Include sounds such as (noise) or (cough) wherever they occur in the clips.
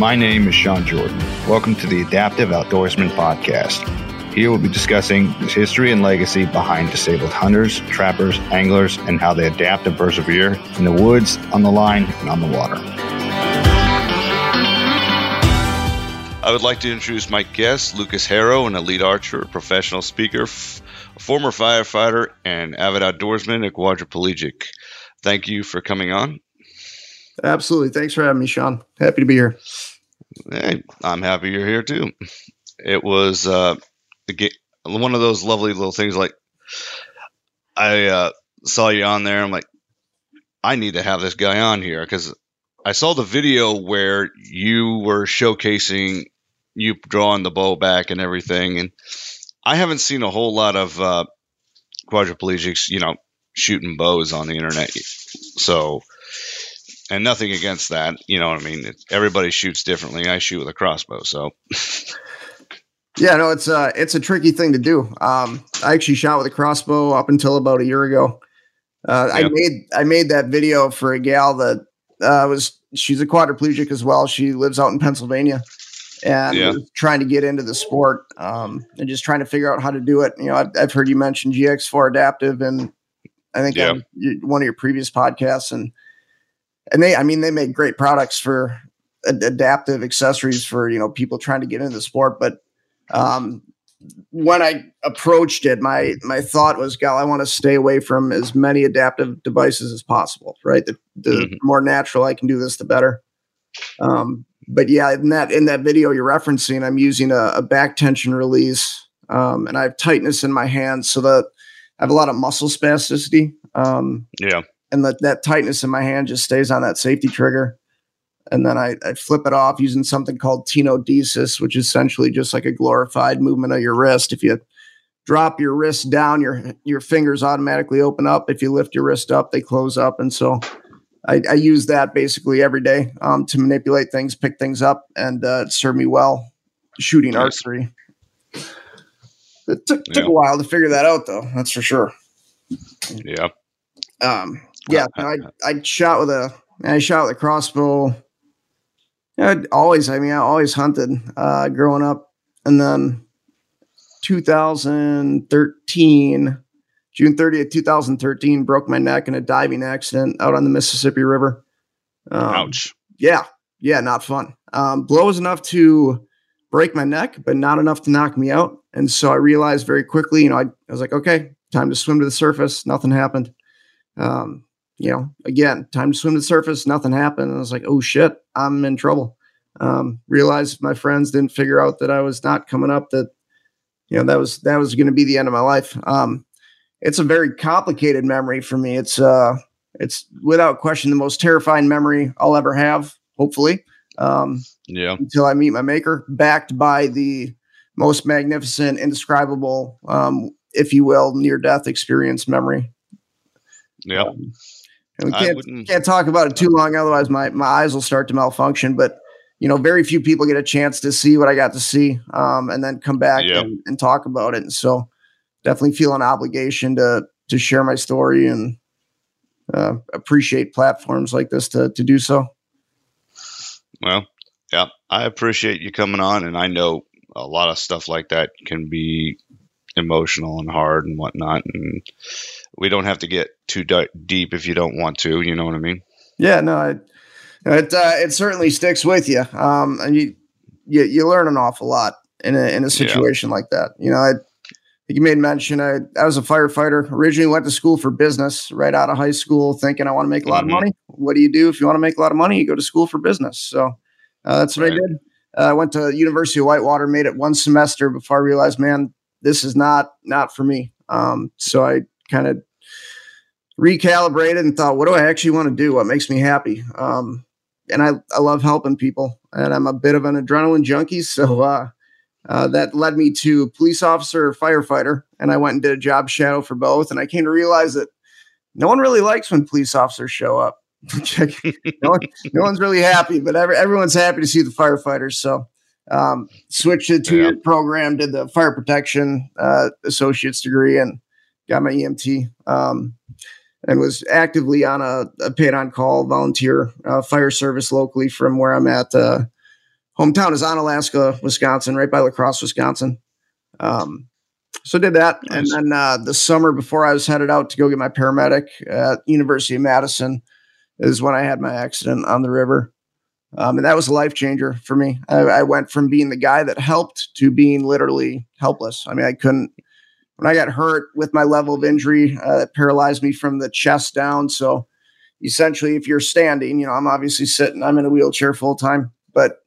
My name is Sean Jordan. Welcome to the Adaptive Outdoorsman Podcast. Here we'll be discussing the history and legacy behind disabled hunters, trappers, anglers, and how they adapt and persevere in the woods, on the line, and on the water. I would like to introduce my guest, Lucas Herro, an elite archer, professional speaker, f- a former firefighter, and avid outdoorsman at quadriplegic. Thank you for coming on. Absolutely. Thanks for having me, Sean. Happy to be here. Hey, I'm happy you're here too. It was uh, one of those lovely little things. Like I uh, saw you on there. I'm like, I need to have this guy on here because I saw the video where you were showcasing you drawing the bow back and everything, and I haven't seen a whole lot of uh, quadriplegics, you know, shooting bows on the internet. So and nothing against that. You know what I mean? everybody shoots differently. I shoot with a crossbow, so. (laughs) yeah, no, it's a uh, it's a tricky thing to do. Um, I actually shot with a crossbow up until about a year ago. Uh, I made I made that video for a gal that uh, was she's a quadriplegic as well. She lives out in Pennsylvania and yeah. trying to get into the sport um, and just trying to figure out how to do it. You know, I've, I've heard you mention GX4 Adaptive and I think yeah. one of your previous podcasts and and they, I mean, they make great products for adaptive accessories for you know people trying to get into the sport. But um, when I approached it, my my thought was, "Gal, I want to stay away from as many adaptive devices as possible. Right, the, the mm-hmm. more natural I can do this, the better." Um, but yeah, in that in that video you're referencing, I'm using a, a back tension release, um, and I have tightness in my hands, so that I have a lot of muscle spasticity. Um, yeah, and that that tightness in my hand just stays on that safety trigger. And then I, I flip it off using something called tenodesis, which is essentially just like a glorified movement of your wrist. If you drop your wrist down, your your fingers automatically open up. If you lift your wrist up, they close up. And so I, I use that basically every day um, to manipulate things, pick things up, and uh, it served me well shooting archery. It took, took a while to figure that out, though. That's for sure. Yeah. Um, yeah, I I shot with a I shot with a crossbow. I'd always, I mean, I always hunted uh, growing up, and then 2013, June 30th, 2013, broke my neck in a diving accident out on the Mississippi River. Um, Ouch. Yeah, yeah, not fun. Um, was enough to break my neck, but not enough to knock me out. And so I realized very quickly, you know, I, I was like, okay, time to swim to the surface. Nothing happened. Um, you know, again, time to swim to the surface. Nothing happened. And I was like, oh shit, I'm in trouble. Um, realized my friends didn't figure out that I was not coming up. That you know that was that was going to be the end of my life. Um, it's a very complicated memory for me. It's uh, it's without question the most terrifying memory I'll ever have. Hopefully, um, yeah. Until I meet my maker, backed by the most magnificent, indescribable, um, if you will, near death experience memory. Yeah. Um, and we can't, can't talk about it too long, otherwise my, my eyes will start to malfunction. But you know, very few people get a chance to see what I got to see, um, and then come back yep. and, and, talk about it. And so, definitely feel an obligation to to share my story and uh, appreciate platforms like this to to do so. Well, yeah, I appreciate you coming on, and I know a lot of stuff like that can be emotional and hard and whatnot, and we don't have to get too d- deep if you don't want to. You know what I mean? Yeah, no, it it, uh, it certainly sticks with you, um, and you, you you learn an awful lot in a in a situation yeah. like that. You know, I you made mention I, I was a firefighter. Originally went to school for business right out of high school, thinking I want to make a lot mm-hmm. of money. What do you do if you want to make a lot of money? You go to school for business. So uh, that's what right. I did. Uh, I went to University of Whitewater, made it one semester before I realized, man, this is not not for me. Um, so I kind of recalibrated and thought, what do I actually want to do? What makes me happy? Um, and I, I love helping people, and I'm a bit of an adrenaline junkie. So uh, uh, that led me to police officer or firefighter, and I went and did a job shadow for both. And I came to realize that no one really likes when police officers show up. (laughs) no, one, no, one's really happy, but every, everyone's happy to see the firefighters. So um, switched to the two year yeah. program, did the fire protection uh, associate's degree, and got my EMT. Um, and was actively on a, a paid on call volunteer uh, fire service locally from where I'm at uh, hometown is Onalaska, Wisconsin, right by La Crosse, Wisconsin. Um, so did that, nice. and then uh, the summer before I was headed out to go get my paramedic at University of Madison is when I had my accident on the river. Um, and that was a life changer for me. I, I, went from being the guy that helped to being literally helpless. I mean, I couldn't, when I got hurt with my level of injury, uh, it paralyzed me from the chest down. So essentially, if you're standing, you know, I'm obviously sitting, I'm in a wheelchair full time, but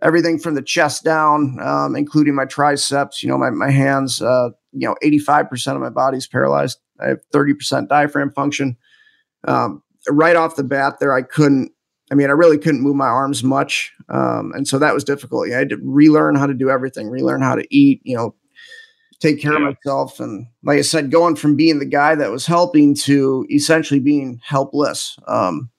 everything from the chest down, um, including my triceps, you know, my, my hands, uh, you know, 85% of my body's paralyzed. I have 30% diaphragm function. Um, right off the bat there, I couldn't, I mean, I really couldn't move my arms much. Um, and so that was difficult. Yeah, I had to relearn how to do everything, relearn how to eat, you know, take care yeah. of myself. And like I said, going from being the guy that was helping to essentially being helpless. Um,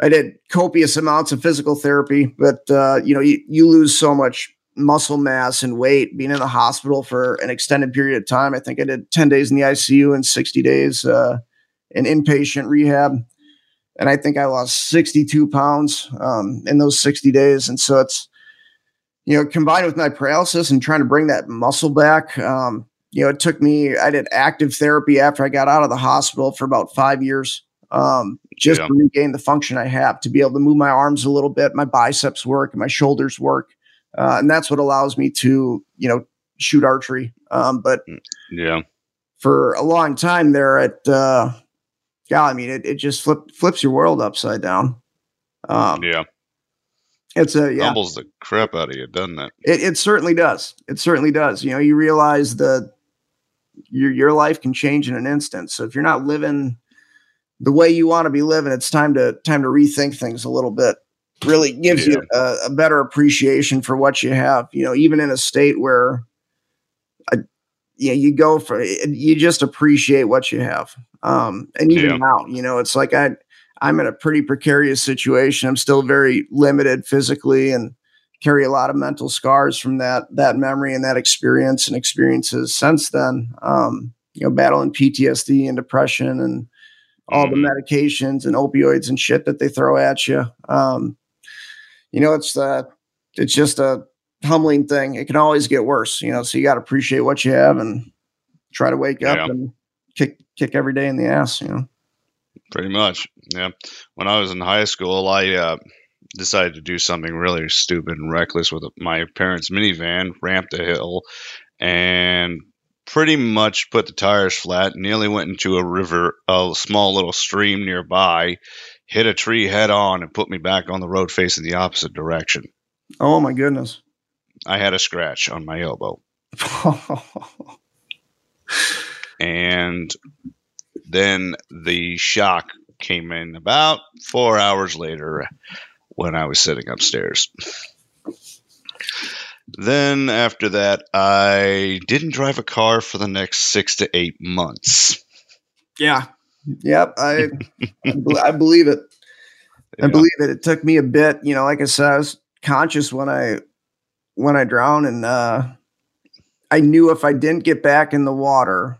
I did copious amounts of physical therapy, but uh, you know, you, you lose so much muscle mass and weight being in the hospital for an extended period of time. I think I did 10 days in the ICU and 60 days uh, in inpatient rehab. And I think I lost 62 pounds um, in those 60 days. And so it's, you know, combined with my paralysis and trying to bring that muscle back, um, you know, it took me, I did active therapy after I got out of the hospital for about five years um, just yeah. to regain the function I have to be able to move my arms a little bit, my biceps work, my shoulders work, uh, and that's what allows me to you know shoot archery. Um, but mm, yeah, for a long time there at uh, yeah, I mean it, it just flip, flips your world upside down. Um, yeah. It's a yeah. humbles the crap out of you, doesn't it? It, it certainly does. It certainly does. You know, you realize that your your life can change in an instant. So if you're not living the way you want to be living, it's time to time to rethink things a little bit. Really gives yeah. you a, a, better appreciation for what you have. You know, even in a state where, uh, yeah, you go for you just appreciate what you have. Um, and even yeah. now, you know, it's like I I'm in a pretty precarious situation. I'm still very limited physically and carry a lot of mental scars from that that memory and that experience and experiences since then. Um, you know, battling PTSD and depression and all mm-hmm. the medications and opioids and shit that they throw at you. Um, you know, it's uh, it's just a humbling thing. It can always get worse, you know. So you got to appreciate what you have and try to wake yeah. up and kick kick every day in the ass, you know. Pretty much, yeah. When I was in high school, I uh, decided to do something really stupid and reckless with my parents' minivan, ramped a hill, and pretty much put the tires flat, nearly went into a river, a small little stream nearby, hit a tree head on, and put me back on the road facing the opposite direction. Oh my goodness. I had a scratch on my elbow. (laughs) and then the shock came in about four hours later when I was sitting upstairs. Then after that, I didn't drive a car for the next six to eight months. Yeah. Yep. I I believe it. Yeah. I believe it. It took me a bit, you know, like I said, I was conscious when I when I drowned and uh I knew if I didn't get back in the water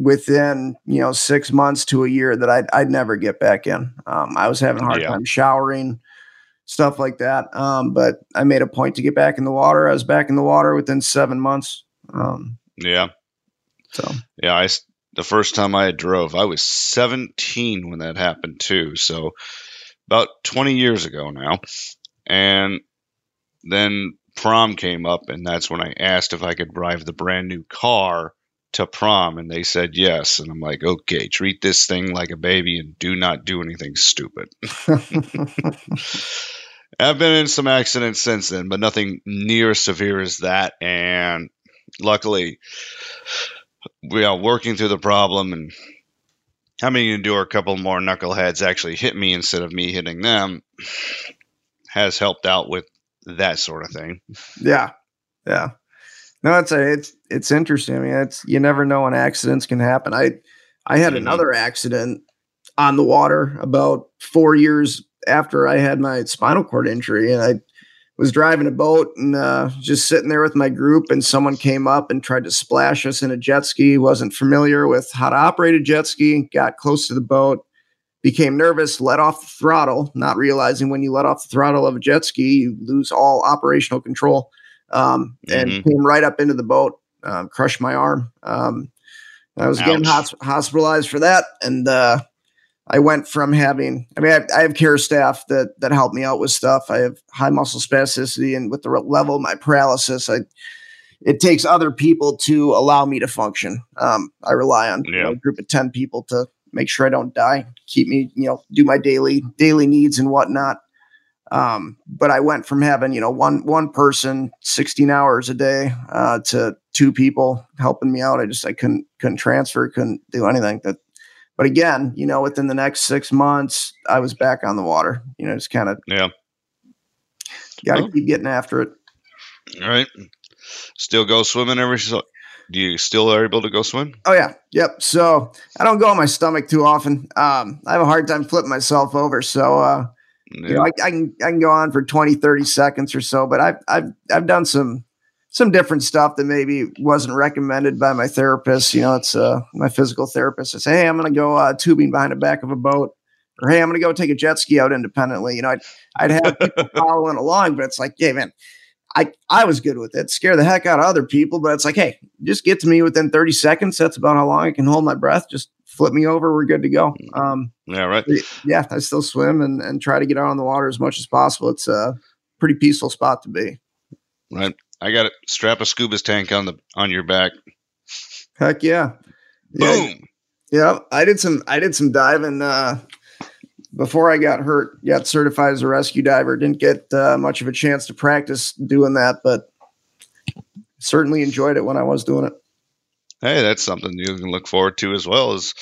within, you know, six months to a year that I'd I'd never get back in. Um, I was having a hard yeah. time showering stuff like that. Um, but I made a point to get back in the water. I was back in the water within seven months. Um, yeah. So yeah, I the first time I drove, I was 17 when that happened too. So about 20 years ago now, and then prom came up, and that's when I asked if I could drive the brand new car to prom and they said yes and i'm like okay treat this thing like a baby and do not do anything stupid (laughs) (laughs) I've been in some accidents since then, but nothing near as severe as that. And luckily, we are working through the problem and having to endure a couple more knuckleheads actually hit me instead of me hitting them has helped out with that sort of thing. Yeah. Yeah. No, it's a, it's it's interesting. I mean, it's you never know when accidents can happen. I I had mm-hmm. another accident on the water about four years after I had my spinal cord injury, and I was driving a boat and uh, just sitting there with my group, and someone came up and tried to splash us in a jet ski. wasn't familiar with how to operate a jet ski. Got close to the boat, became nervous, let off the throttle, not realizing when you let off the throttle of a jet ski, you lose all operational control. Um, and mm-hmm. came right up into the boat, um, crushed my arm. Um, I was Ouch. getting hospitalized for that, and uh, I went from having. I mean, I, I, have care staff that that help me out with stuff. I have high muscle spasticity, and with the level of my paralysis, I it takes other people to allow me to function. Um, I rely on yeah. you know, a group of ten people to make sure I don't die, keep me, you know, do my daily daily needs and whatnot. Um, but I went from having, you know, one one person 16 hours a day uh, to two people helping me out. I just I couldn't couldn't transfer, couldn't do anything. That but again, you know, within the next six months, I was back on the water. You know, just kind of yeah. Got to keep getting after it. All right. Still go swimming every so do you still are able to go swim? Oh yeah, yep. So I don't go on my stomach too often. Um, I have a hard time flipping myself over. So uh, yeah. you know, I, I, can I can go on for 20, 30 seconds or so. But I've I've I've done some some different stuff that maybe wasn't recommended by my therapist. You know, it's uh, my physical therapist. I say, hey, I'm going to go uh, tubing behind the back of a boat, or hey, I'm going to go take a jet ski out independently. You know, I'd I'd have people (laughs) following along, but it's like, hey, man I I was good with it. Scare the heck out of other people, but it's like, hey, just get to me within 30 seconds. That's about how long I can hold my breath. Just flip me over. We're good to go. Um, yeah, right. Yeah, I still swim and, and try to get out on the water as much as possible. It's a pretty peaceful spot to be. Right. I got it. Strap a scuba tank on the on your back. Heck yeah. Boom. Yeah, yeah I did some I did some diving uh, before I got hurt, got certified as a rescue diver. Didn't get uh, much of a chance to practice doing that, but certainly enjoyed it when I was doing it. Hey, that's something you can look forward to as well as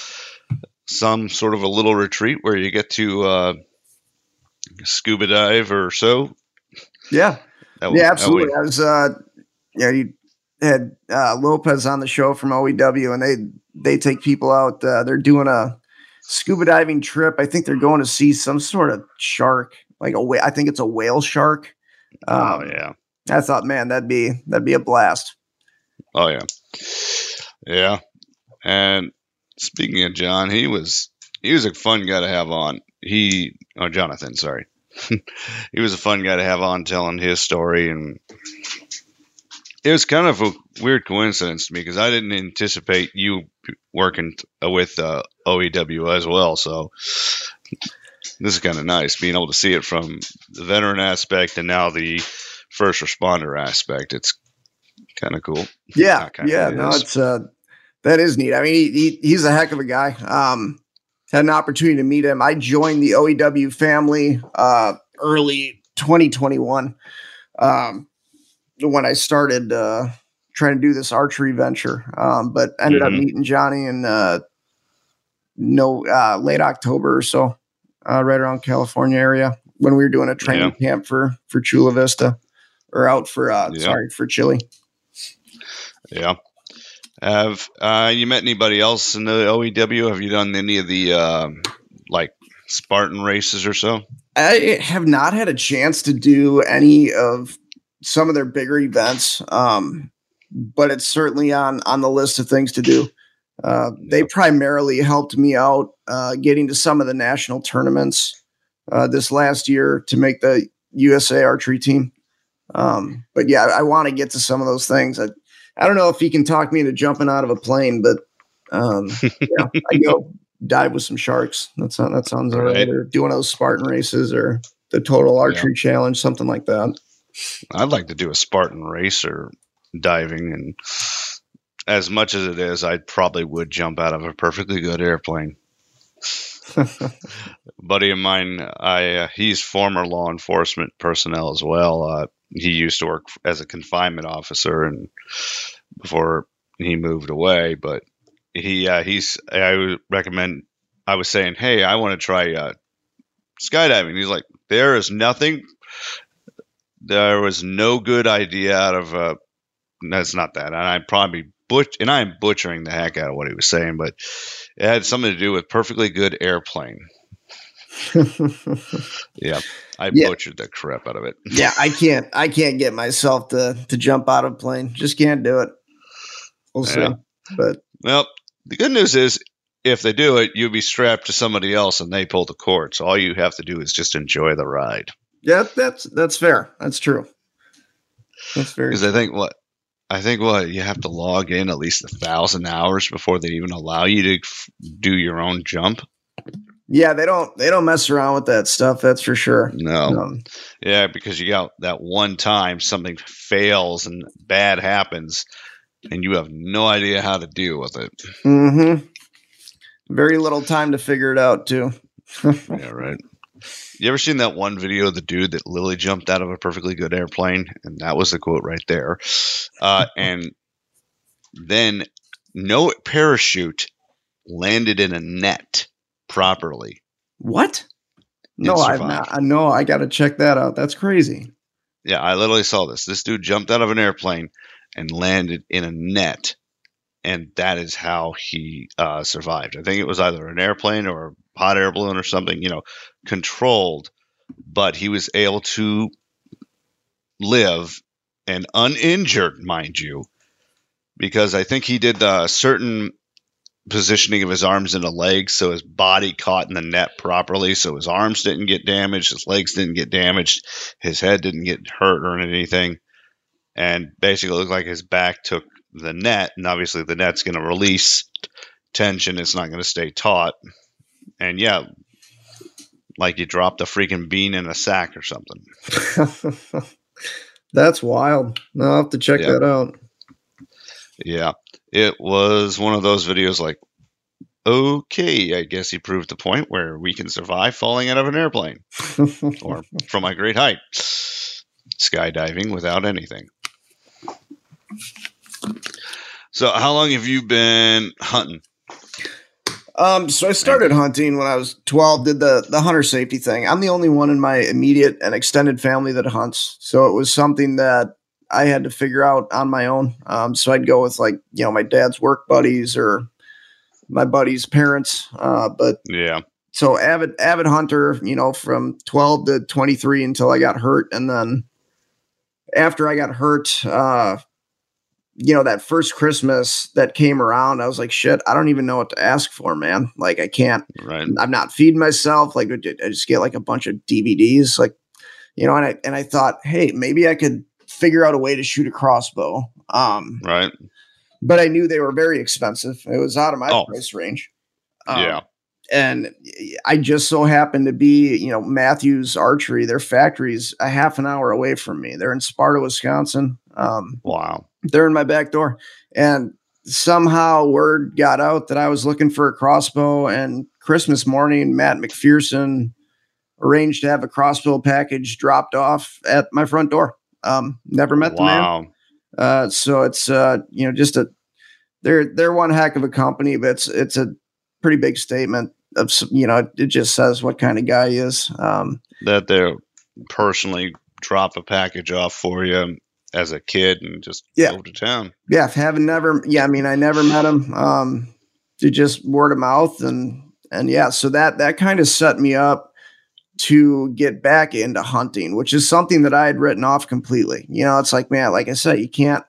some sort of a little retreat where you get to uh, scuba dive or so. Yeah, yeah, absolutely. I was, uh, yeah, you had uh, Lopez on the show from OEW, and they they take people out. Uh, they're doing a scuba diving trip. I think they're going to see some sort of shark, like a whale. I think it's a whale shark. Oh, um, oh yeah. I thought, man, that'd be that'd be a blast. Oh yeah, yeah. And speaking of John, he was he was a fun guy to have on. He oh Jonathan, sorry. (laughs) he was a fun guy to have on telling his story and it was kind of a weird coincidence to me because I didn't anticipate you working with uh, OEW as well. So this is kind of nice being able to see it from the veteran aspect and now the first responder aspect. It's kind of cool. Yeah, yeah, no, it's uh, that is neat. I mean, he, he, he's a heck of a guy. Um, had an opportunity to meet him. I joined the OEW family uh, early 2021. Um, when I started uh, trying to do this archery venture, um, but ended mm-hmm. up meeting Johnny in uh, no uh, late October or so, uh, right around California area when we were doing a training yeah. camp for for Chula Vista or out for uh, yeah. sorry for Chile. Yeah. Have uh, you met anybody else in the OEW? Have you done any of the uh, like Spartan races or so? I have not had a chance to do any of some of their bigger events. Um, but it's certainly on on the list of things to do. Uh, they primarily helped me out uh, getting to some of the national tournaments uh, this last year to make the USA archery team. Um, but yeah, I, I want to get to some of those things. I, I don't know if he can talk me into jumping out of a plane, but um, (laughs) yeah, I go dive with some sharks. That sounds that sounds all right. Or doing those Spartan races or the total archery yeah. challenge, something like that. I'd like to do a Spartan race or diving, and as much as it is, I probably would jump out of a perfectly good airplane. (laughs) buddy of mine, I uh, he's former law enforcement personnel as well. Uh, he used to work as a confinement officer, and before he moved away, but he uh, he's I would recommend. I was saying, hey, I want to try uh, skydiving. He's like, there is nothing there was no good idea out of uh that's not that and i probably butch and i'm butchering the heck out of what he was saying but it had something to do with perfectly good airplane (laughs) yeah i yeah. butchered the crap out of it yeah i can't i can't get myself to to jump out of a plane just can't do it we'll see but well the good news is if they do it, you'll be strapped to somebody else and they pull the cord. So all you have to do is just enjoy the ride. Yeah, that's that's fair. That's true. That's very because I think what I think what you have to log in at least a thousand hours before they even allow you to f- do your own jump. Yeah, they don't they don't mess around with that stuff. That's for sure. No. Um, yeah, because you got that one time something fails and bad happens, and you have no idea how to deal with it. Mm-hmm. Very little time to figure it out too. (laughs) yeah, right. You ever seen that one video of the dude that literally jumped out of a perfectly good airplane? And that was the quote right there. Uh, (laughs) and then no parachute landed in a net properly. What? No, I've not. I know. I got to check that out. That's crazy. Yeah, I literally saw this. This dude jumped out of an airplane and landed in a net, and that is how he uh, survived. I think it was either an airplane or a hot air balloon or something, you know, controlled, but he was able to live and uninjured, mind you, because I think he did a certain positioning of his arms and the legs so his body caught in the net properly so his arms didn't get damaged his legs didn't get damaged his head didn't get hurt or anything. And basically looked like his back took the net and obviously the net's going to release tension it's not going to stay taut. And yeah like you dropped a freaking bean in a sack or something. (laughs) That's wild. I'll have to check that out. Yeah it was one of those videos like, okay, I guess he proved the point where we can survive falling out of an airplane (laughs) or from a great height, skydiving without anything. So, how long have you been hunting? Um, so I started hunting when I was 12, did the the hunter safety thing. I'm the only one in my immediate and extended family that hunts. So it was something that I had to figure out on my own. Um, so I'd go with like you know my dad's work buddies or my buddies' parents. Uh, but yeah, so avid avid hunter, you know, from 12 to 23 until I got hurt, and then after I got hurt, uh, you know, that first Christmas that came around, I was like, shit, I don't even know what to ask for, man. Like, I can't, right. I'm not feeding myself. Like, I just get like a bunch of DVDs, like, you know, and I, and I thought, hey, maybe I could figure out a way to shoot a crossbow. Um, right. But I knew they were very expensive. It was out of my oh. price range. Um, yeah. And I just so happened to be, you know, Mathews Archery. Their factory's a half an hour away from me. They're in Sparta, Wisconsin. Um, wow. They're in my back door, and somehow word got out that I was looking for a crossbow. And Christmas morning, Matt McPherson arranged to have a crossbow package dropped off at my front door. Um, never met the wow. man. Uh, so it's uh, you know, just a they're they're one heck of a company, but it's it's a pretty big statement of you know, it just says what kind of guy he is. Um, that they personally drop a package off for you as a kid and just yeah. go to town. Yeah, haven't never. Yeah, I mean, I never met him. Um, to just word of mouth and and yeah, so that that kind of set me up to get back into hunting, which is something that I had written off completely. You know, it's like, man, like I said, you can't,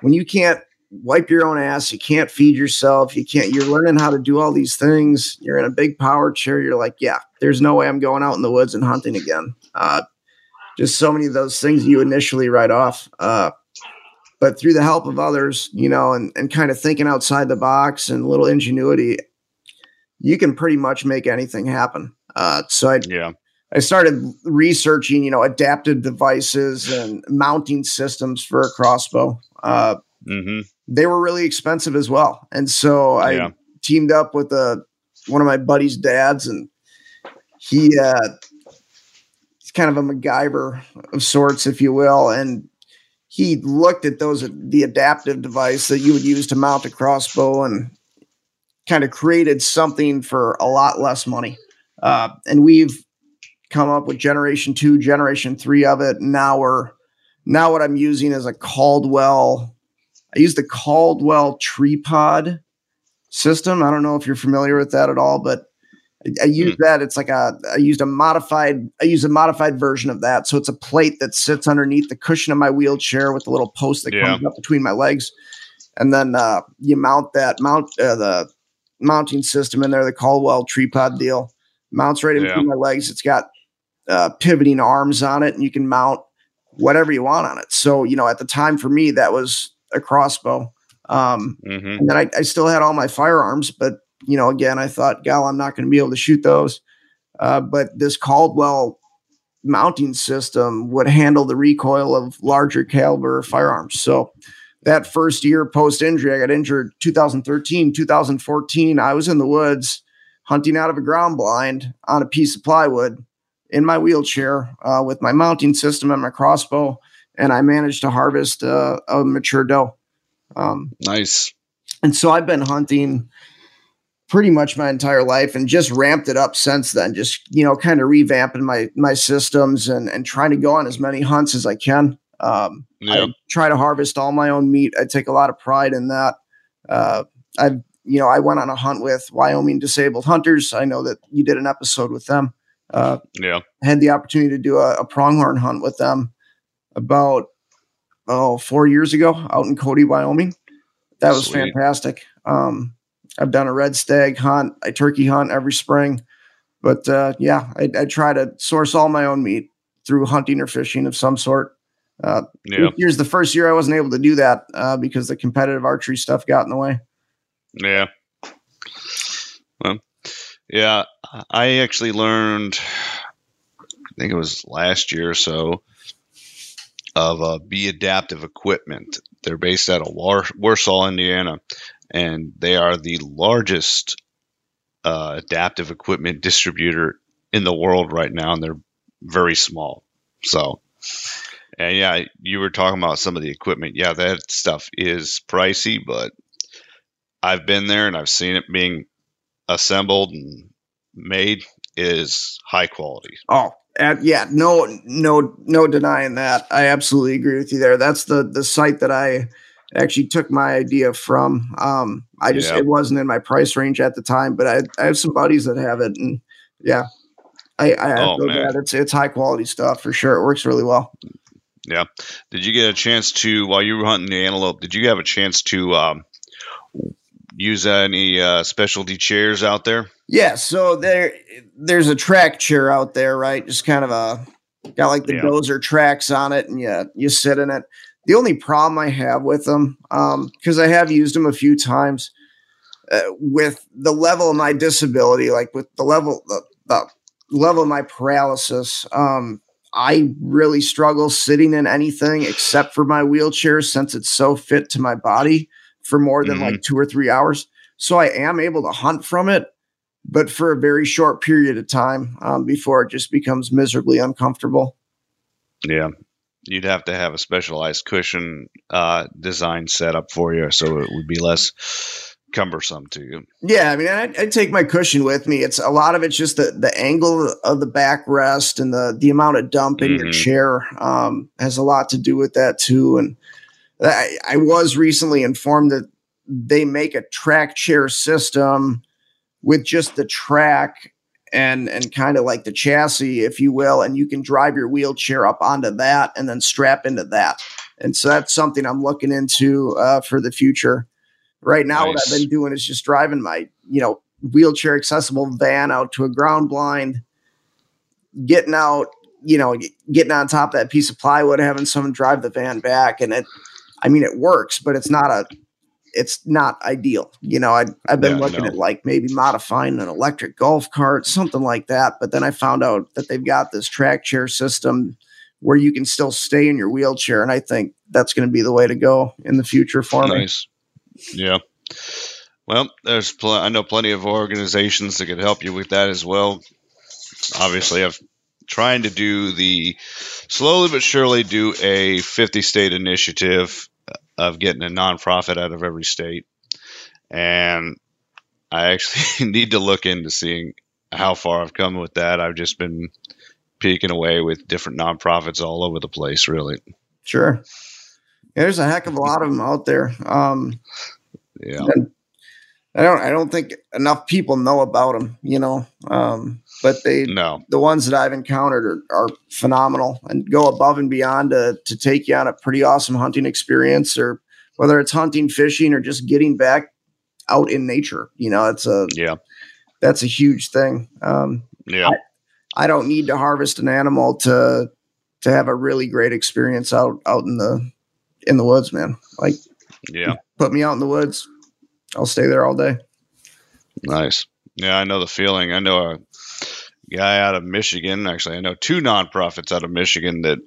when you can't wipe your own ass, you can't feed yourself, you can't, you're learning how to do all these things. You're in a big power chair. You're like, yeah, there's no way I'm going out in the woods and hunting again. Uh, just so many of those things you initially write off. Uh, but through the help of others, you know, and, and kind of thinking outside the box and a little ingenuity, you can pretty much make anything happen. Uh, so I, yeah, I started researching, you know, adaptive devices and mounting systems for a crossbow. Uh, mm-hmm. They were really expensive as well, and so I yeah. teamed up with a uh, one of my buddy's dads, and he uh, he's kind of a MacGyver of sorts, if you will, and he looked at those the adaptive device that you would use to mount a crossbow and kind of created something for a lot less money. Uh, and we've come up with generation two, generation three of it. Now we're now what I'm using is a Caldwell. I use the Caldwell tripod system. I don't know if you're familiar with that at all, but I, I use mm. that. It's like a I used a modified I use a modified version of that. So it's a plate that sits underneath the cushion of my wheelchair with a little post that yeah. comes up between my legs, and then uh, you mount that mount uh, the mounting system in there, the Caldwell tripod deal. Mounts right in Yeah. between my legs. It's got uh, pivoting arms on it, and you can mount whatever you want on it. So, you know, at the time for me, that was a crossbow. Um, hmm and then I, I still had all my firearms, but you know, again, I thought, gal, I'm not going to be able to shoot those. Uh, but this Caldwell mounting system would handle the recoil of larger caliber firearms. So that first year post injury, I got injured 2013, 2014. I was in the woods hunting out of a ground blind on a piece of plywood in my wheelchair uh, with my mounting system and my crossbow. And I managed to harvest uh, a mature doe. Um, Nice. and so I've been hunting pretty much my entire life and just ramped it up since then. Just, you know, kind of revamping my my systems and and trying to go on as many hunts as I can. Um Yeah. I try to harvest all my own meat. I take a lot of pride in that. Uh I've you know, I went on a hunt with Wyoming Disabled Hunters. I know that you did an episode with them. Uh Yeah. had the opportunity to do a, a pronghorn hunt with them about oh four years ago out in Cody, Wyoming. That was Sweet. fantastic. Um, I've done a red stag hunt, a turkey hunt every spring, but uh, yeah, I, I try to source all my own meat through hunting or fishing of some sort. Uh, Yeah. year's the first year I wasn't able to do that uh, because the competitive archery stuff got in the way. Yeah. Well, yeah. I actually learned, I think it was last year or so, of uh, Be Adaptive Equipment. They're based out of War- Warsaw, Indiana, and they are the largest uh, adaptive equipment distributor in the world right now, and they're very small. So, and yeah, you were talking about some of the equipment. Yeah, that stuff is pricey, but I've been there and I've seen it being assembled and made is high quality. Oh, and yeah, no, no, no denying that. I absolutely agree with you there. That's the the site that I actually took my idea from. Um, I just Yeah. it wasn't in my price range at the time, but I I have some buddies that have it, and yeah, I I Oh, man. that. It's it's high quality stuff for sure. It works really well. Yeah. Did you get a chance to while you were hunting the antelope? Did you have a chance to um, use any uh, specialty chairs out there? Yeah, so there there's a track chair out there, right? Just kind of a got like the Yeah. dozer tracks on it, and you you sit in it. The only problem I have with them, because I have used them a few times, uh, with the level of my disability, like with the level the, the level of my paralysis, um, I really struggle sitting in anything except for my wheelchair since it's so fit to my body for more than like two or three hours. So I am able to hunt from it, but for a very short period of time um, before it just becomes miserably uncomfortable. Yeah, you'd have to have a specialized cushion uh, design set up for you, so it would be less cumbersome to you. Yeah, I mean, I, I take my cushion with me. It's a lot of it's just the the angle of the backrest and the the amount of dump in your Mhm. chair um, has a lot to do with that too. And I, I was recently informed that they make a track chair system with just the track and and kind of like the chassis, if you will, and you can drive your wheelchair up onto that and then strap into that. And so that's something I'm looking into uh, for the future. Right now, what I've been doing is just driving my, you know, wheelchair accessible van out to a ground blind, getting out, you know, getting on top of that piece of plywood, having someone drive the van back, and it, I mean, it works, but it's not a, it's not ideal. You know, I I've been Yeah, looking no. at like maybe modifying an electric golf cart, something like that. But then I found out that they've got this track chair system where you can still stay in your wheelchair, and I think that's going to be the way to go in the future for me. Nice. Yeah. Well, there's pl- I know plenty of organizations that could help you with that as well. Obviously, I've trying to do the slowly but surely do a 50 state initiative of getting a nonprofit out of every state, and I actually (laughs) need to look into seeing how far I've come with that. I've just been peeking away with different nonprofits all over the place, really. Sure. There's a heck of a lot of them out there. Um, Yeah. and I don't, I don't think enough people know about them, you know. Um, but they, No. the ones that I've encountered are, are phenomenal and go above and beyond to to take you on a pretty awesome hunting experience, or whether it's hunting, fishing, or just getting back out in nature. You know, it's a Yeah. that's a huge thing. Um, Yeah. I don't need to harvest an animal to to have a really great experience out out in the in the woods, man. Like Yeah. put me out in the woods, I'll stay there all day. Nice. Yeah, I know the feeling. I know a guy out of Michigan. Actually, I know two nonprofits out of Michigan that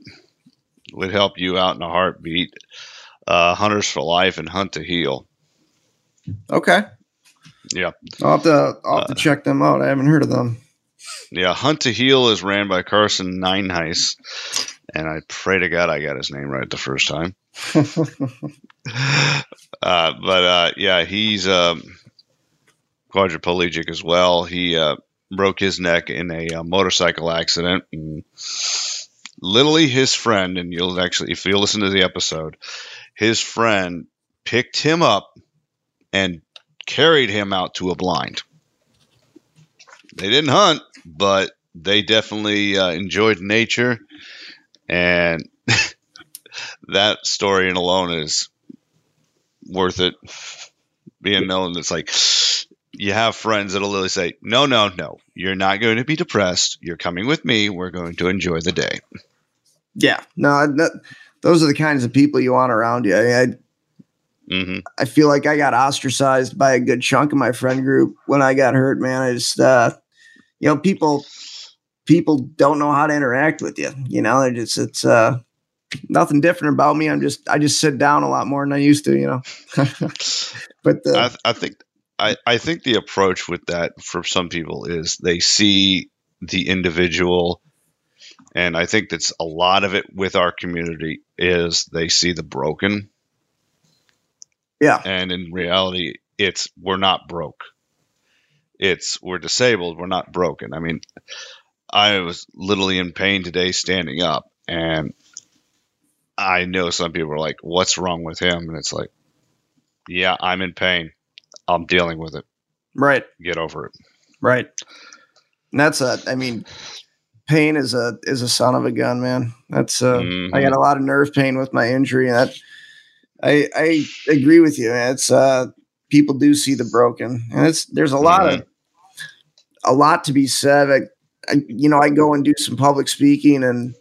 would help you out in a heartbeat. Uh, Hunters for Life and Hunt to Heal. Okay. Yeah. I'll have to I'll have to Uh, check them out. I haven't heard of them. Yeah, Hunt to Heal is ran by Carson Nineheis, and I pray to God I got his name right the first time. (laughs) (laughs) uh, but uh, yeah, he's um, quadriplegic as well. He uh, broke his neck in a, uh motorcycle accident. Literally, his friend, and you'll actually, if you listen to the episode, his friend picked him up and carried him out to a blind. They didn't hunt, but they definitely uh, enjoyed nature, and (laughs) that story in alone is worth it being known. It's like you have friends that'll literally say, "No, no, no, you're not going to be depressed. You're coming with me. We're going to enjoy the day." yeah. No, that, those are the kinds of people you want around you. I, I hmm I feel like I got ostracized by a good chunk of my friend group when I got hurt, man. I just uh you know, people people don't know how to interact with you. You know, they're just it's uh nothing different about me. I'm just I just sit down a lot more than I used to, you know. (laughs) but the, I, I think I, I think the approach with that for some people is they see the individual and I think that's a lot of it with our community is they see the broken yeah. and in reality it's we're not broke it's we're disabled we're not broken i mean i was literally in pain today standing up and i know some people are like what's wrong with him and it's like yeah i'm in pain i'm dealing with it Right. get over it Right. And that's a I mean pain is a is a son of a gun, man. That's uh Mhm. I got a lot of nerve pain with my injury and that I I agree with you. Man. It's uh people do see the broken. And it's there's a lot of a lot to be said. I, I you know, I go and do some public speaking and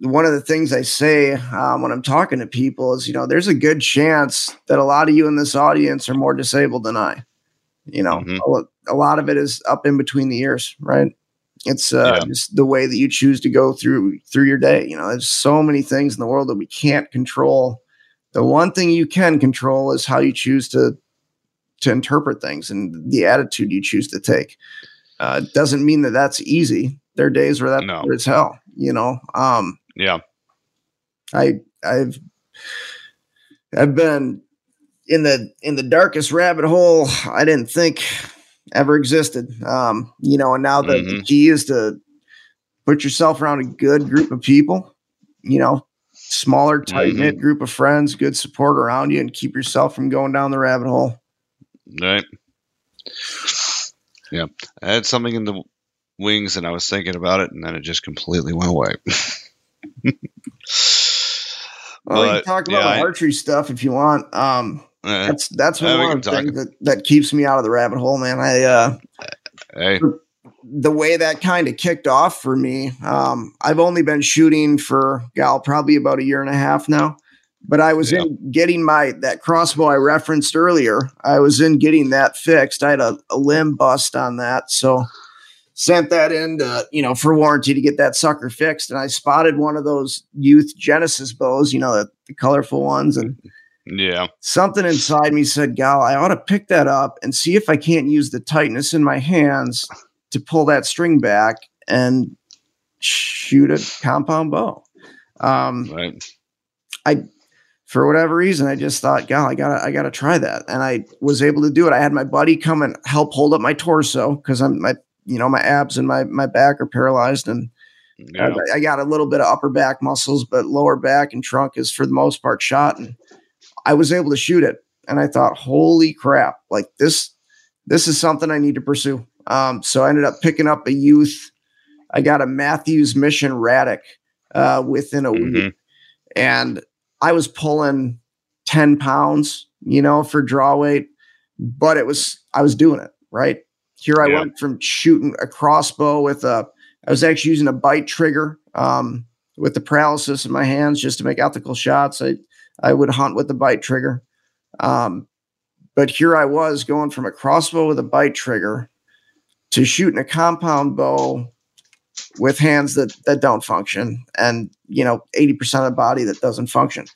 one of the things I say um, when I'm talking to people is, you know, there's a good chance that a lot of you in this audience are more disabled than I. You know, Mhm. a, a lot of it is up in between the ears, right? It's uh, Yeah. just the way that you choose to go through through your day. You know, there's so many things in the world that we can't control. The one thing you can control is how you choose to to interpret things and the attitude you choose to take. Uh, it doesn't mean that that's easy. There are days where that's No. hell. You know, um, yeah I I've I've been in the in the darkest rabbit hole I didn't think ever existed. Um, you know, and now the, the Mhm. key is to put yourself around a good group of people, you know, smaller, tight knit group of friends, good support around you, and keep yourself from going down the rabbit hole. right yeah i had something in the wings and i was thinking about it and then it just completely went away (laughs) (laughs) Well, you But, can talk about yeah, my I- archery stuff if you want. Um, Eh, that's that's Uh, one can of the things that, that keeps me out of the rabbit hole, man. I uh hey the way that kind of kicked off for me, um, I've only been shooting for gal probably about a year and a half now. But I was Yeah. in getting my that crossbow I referenced earlier. I was in getting that fixed. I had a, a limb bust on that, so sent that in to, you know for warranty to get that sucker fixed. And I spotted one of those youth Genesis bows, you know the, the colorful ones, and yeah something inside me said, Gal, I ought to pick that up and see if I can't use the tightness in my hands to pull that string back and shoot a compound bow. Um, right I, for whatever reason, I just thought, Gal, I gotta, I gotta try that. And I was able to do it. I had my buddy come and help hold up my torso because I'm my, you know, my abs and my, my back are paralyzed and yeah I, I got a little bit of upper back muscles, but lower back and trunk is for the most part shot. And I was able to shoot it. And I thought, holy crap, like this, this is something I need to pursue. Um, so I ended up picking up a youth. I got a Mathews Mission Radik uh, within a Mhm. week. And I was pulling 10 pounds, you know, for draw weight. but it was I was doing it right. Here I yeah. went from shooting a crossbow with a I was actually using a bite trigger um, with the paralysis in my hands just to make ethical shots. I I would hunt with the bite trigger. Um, but here I was going from a crossbow with a bite trigger to shooting a compound bow with hands that that don't function and you know 80% of the body that doesn't function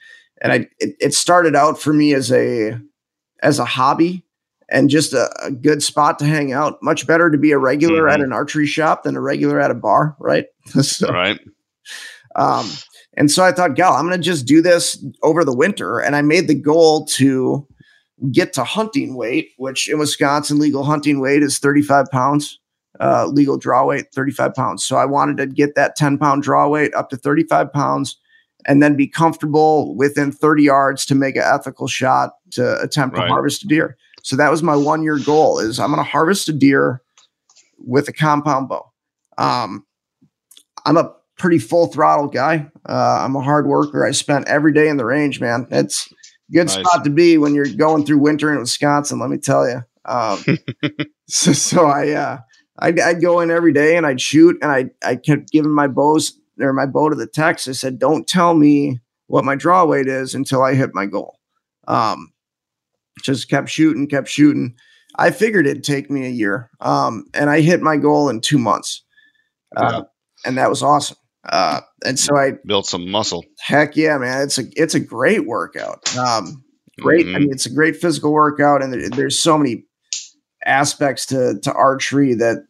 and i it, it started out for me as a as a hobby and just a, a, good spot to hang out much better to be a regular mm-hmm. at an archery shop than a regular at a bar right (laughs) so, right um and so i thought gal i'm gonna just do this over the winter and i made the goal to get to hunting weight which in wisconsin legal hunting weight is 35 pounds uh, legal draw weight, 35 pounds. So I wanted to get that 10 pound draw weight up to 35 pounds and then be comfortable within 30 yards to make an ethical shot to attempt right. to harvest a deer. So that was my one year goal is I'm going to harvest a deer with a compound bow. Um, I'm a pretty full throttle guy. Uh, I'm a hard worker. I spent every day in the range, man. It's a good nice. spot to be when you're going through winter in Wisconsin. Let me tell you. Um, (laughs) so, so I, uh, I'd, I'd go in every day and I'd shoot and I I kept giving my bows or my bow to the text. I said, don't tell me what my draw weight is until I hit my goal. Um, just kept shooting, kept shooting. I figured it'd take me a year. Um, and I hit my goal in two months. Uh, yeah. and that was awesome. Uh, and so I built some muscle. Heck yeah, man. It's a, it's a great workout. Um, great. Mm-hmm. I mean, it's a great physical workout and there, there's so many aspects to to archery that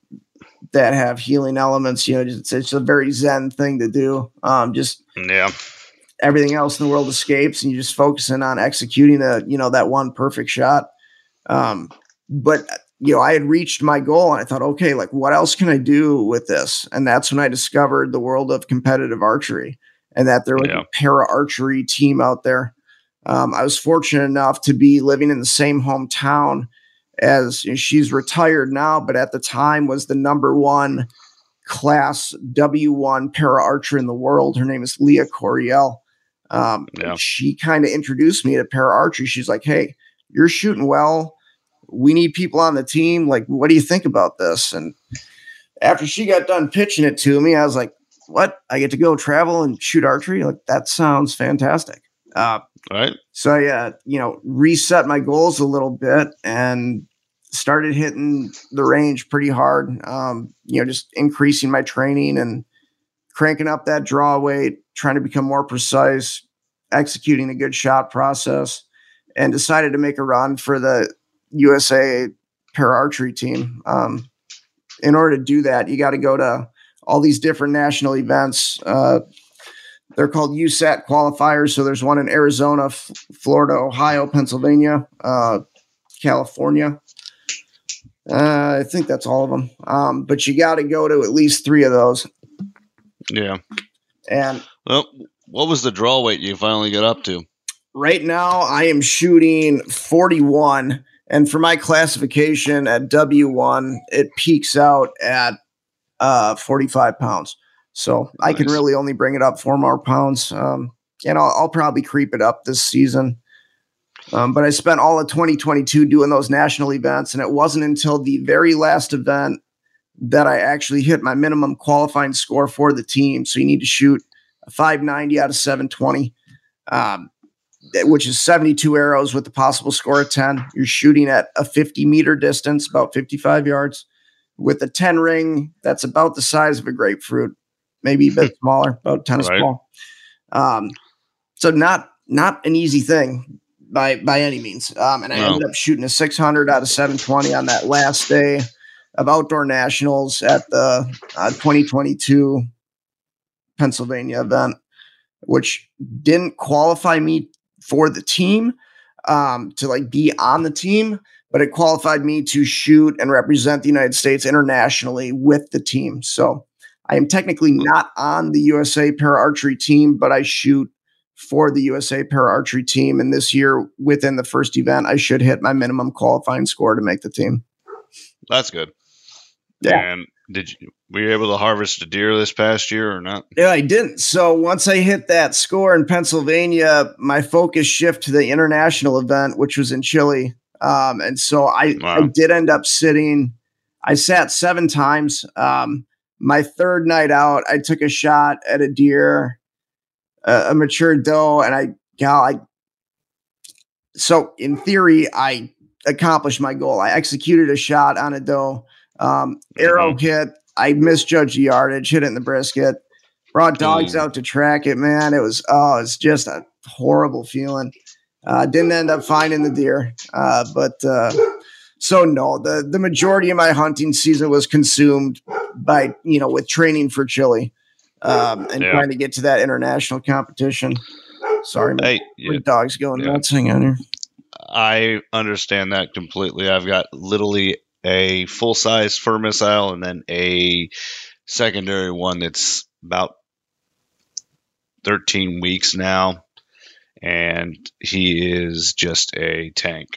that have healing elements. You know, it's, it's a very zen thing to do. Um, just yeah, everything else in the world escapes, and you're just focusing on executing a you know that one perfect shot. Um, but you know, I had reached my goal, and I thought, okay, like what else can I do with this? And that's when I discovered the world of competitive archery, and that there was yeah. a para archery team out there. Um, I was fortunate enough to be living in the same hometown as you know, she's retired now, but at the time was the number one class W1 para archer in the world. Her name is Lia Coryell. Um, yeah. She kind of introduced me to para archery. She's like, Hey, you're shooting well. We need people on the team. Like, what do you think about this? And after she got done pitching it to me, I was like, What? I get to go travel and shoot archery? Like, that sounds fantastic. Uh, right. So I, uh, you know, reset my goals a little bit and started hitting the range pretty hard. Um, you know, just increasing my training and cranking up that draw weight, trying to become more precise, executing a good shot process, and decided to make a run for the USA para archery team. Um, in order to do that, you got to go to all these different national events. Uh, they're called USAT qualifiers. So there's one in Arizona, F- Florida, Ohio, Pennsylvania, uh, California. Uh, I think that's all of them. Um, but you got to go to at least three of those. Yeah. And well, what was the draw weight you finally get up to? Right now, I am shooting 41. And for my classification at W1, it peaks out at uh, 45 pounds. So nice. I can really only bring it up four more pounds. Um, and I'll, I'll probably creep it up this season. Um, but I spent all of 2022 doing those national events, and it wasn't until the very last event that I actually hit my minimum qualifying score for the team. So you need to shoot 590 out of 720, um, which is 72 arrows with a possible score of 10. You're shooting at a 50 meter distance, about 55 yards, with a 10 ring that's about the size of a grapefruit, maybe a bit (laughs) smaller, about tennis right. ball. Um, so not not an easy thing by by any means. Um, and I no. ended up shooting a 600 out of 720 on that last day of outdoor nationals at the uh, 2022 Pennsylvania event, which didn't qualify me for the team um, to like be on the team, but it qualified me to shoot and represent the United States internationally with the team. So I am technically not on the USA para archery team, but I shoot for the USA para archery team. And this year, within the first event, I should hit my minimum qualifying score to make the team. That's good. Yeah. And did you were you able to harvest a deer this past year or not? Yeah, I didn't. So once I hit that score in Pennsylvania, my focus shifted to the international event, which was in Chile. Um, and so I, wow. I did end up sitting. I sat seven times. Um, my third night out, I took a shot at a deer, a, a mature doe, and I, gal, I. So in theory, I accomplished my goal. I executed a shot on a doe. Um, arrow mm-hmm. hit. I misjudged the yardage, hit it in the brisket. Brought dogs mm. out to track it, man. It was oh, it's just a horrible feeling. Uh, didn't end up finding the deer, uh, but uh, so no, the the majority of my hunting season was consumed by you know with training for Chile um, and yeah. trying to get to that international competition. Sorry, my, hey, yeah. dog's going yeah. nuts. Hang on here. I understand that completely. I've got literally a full size fur missile and then a secondary one that's about 13 weeks now. And he is just a tank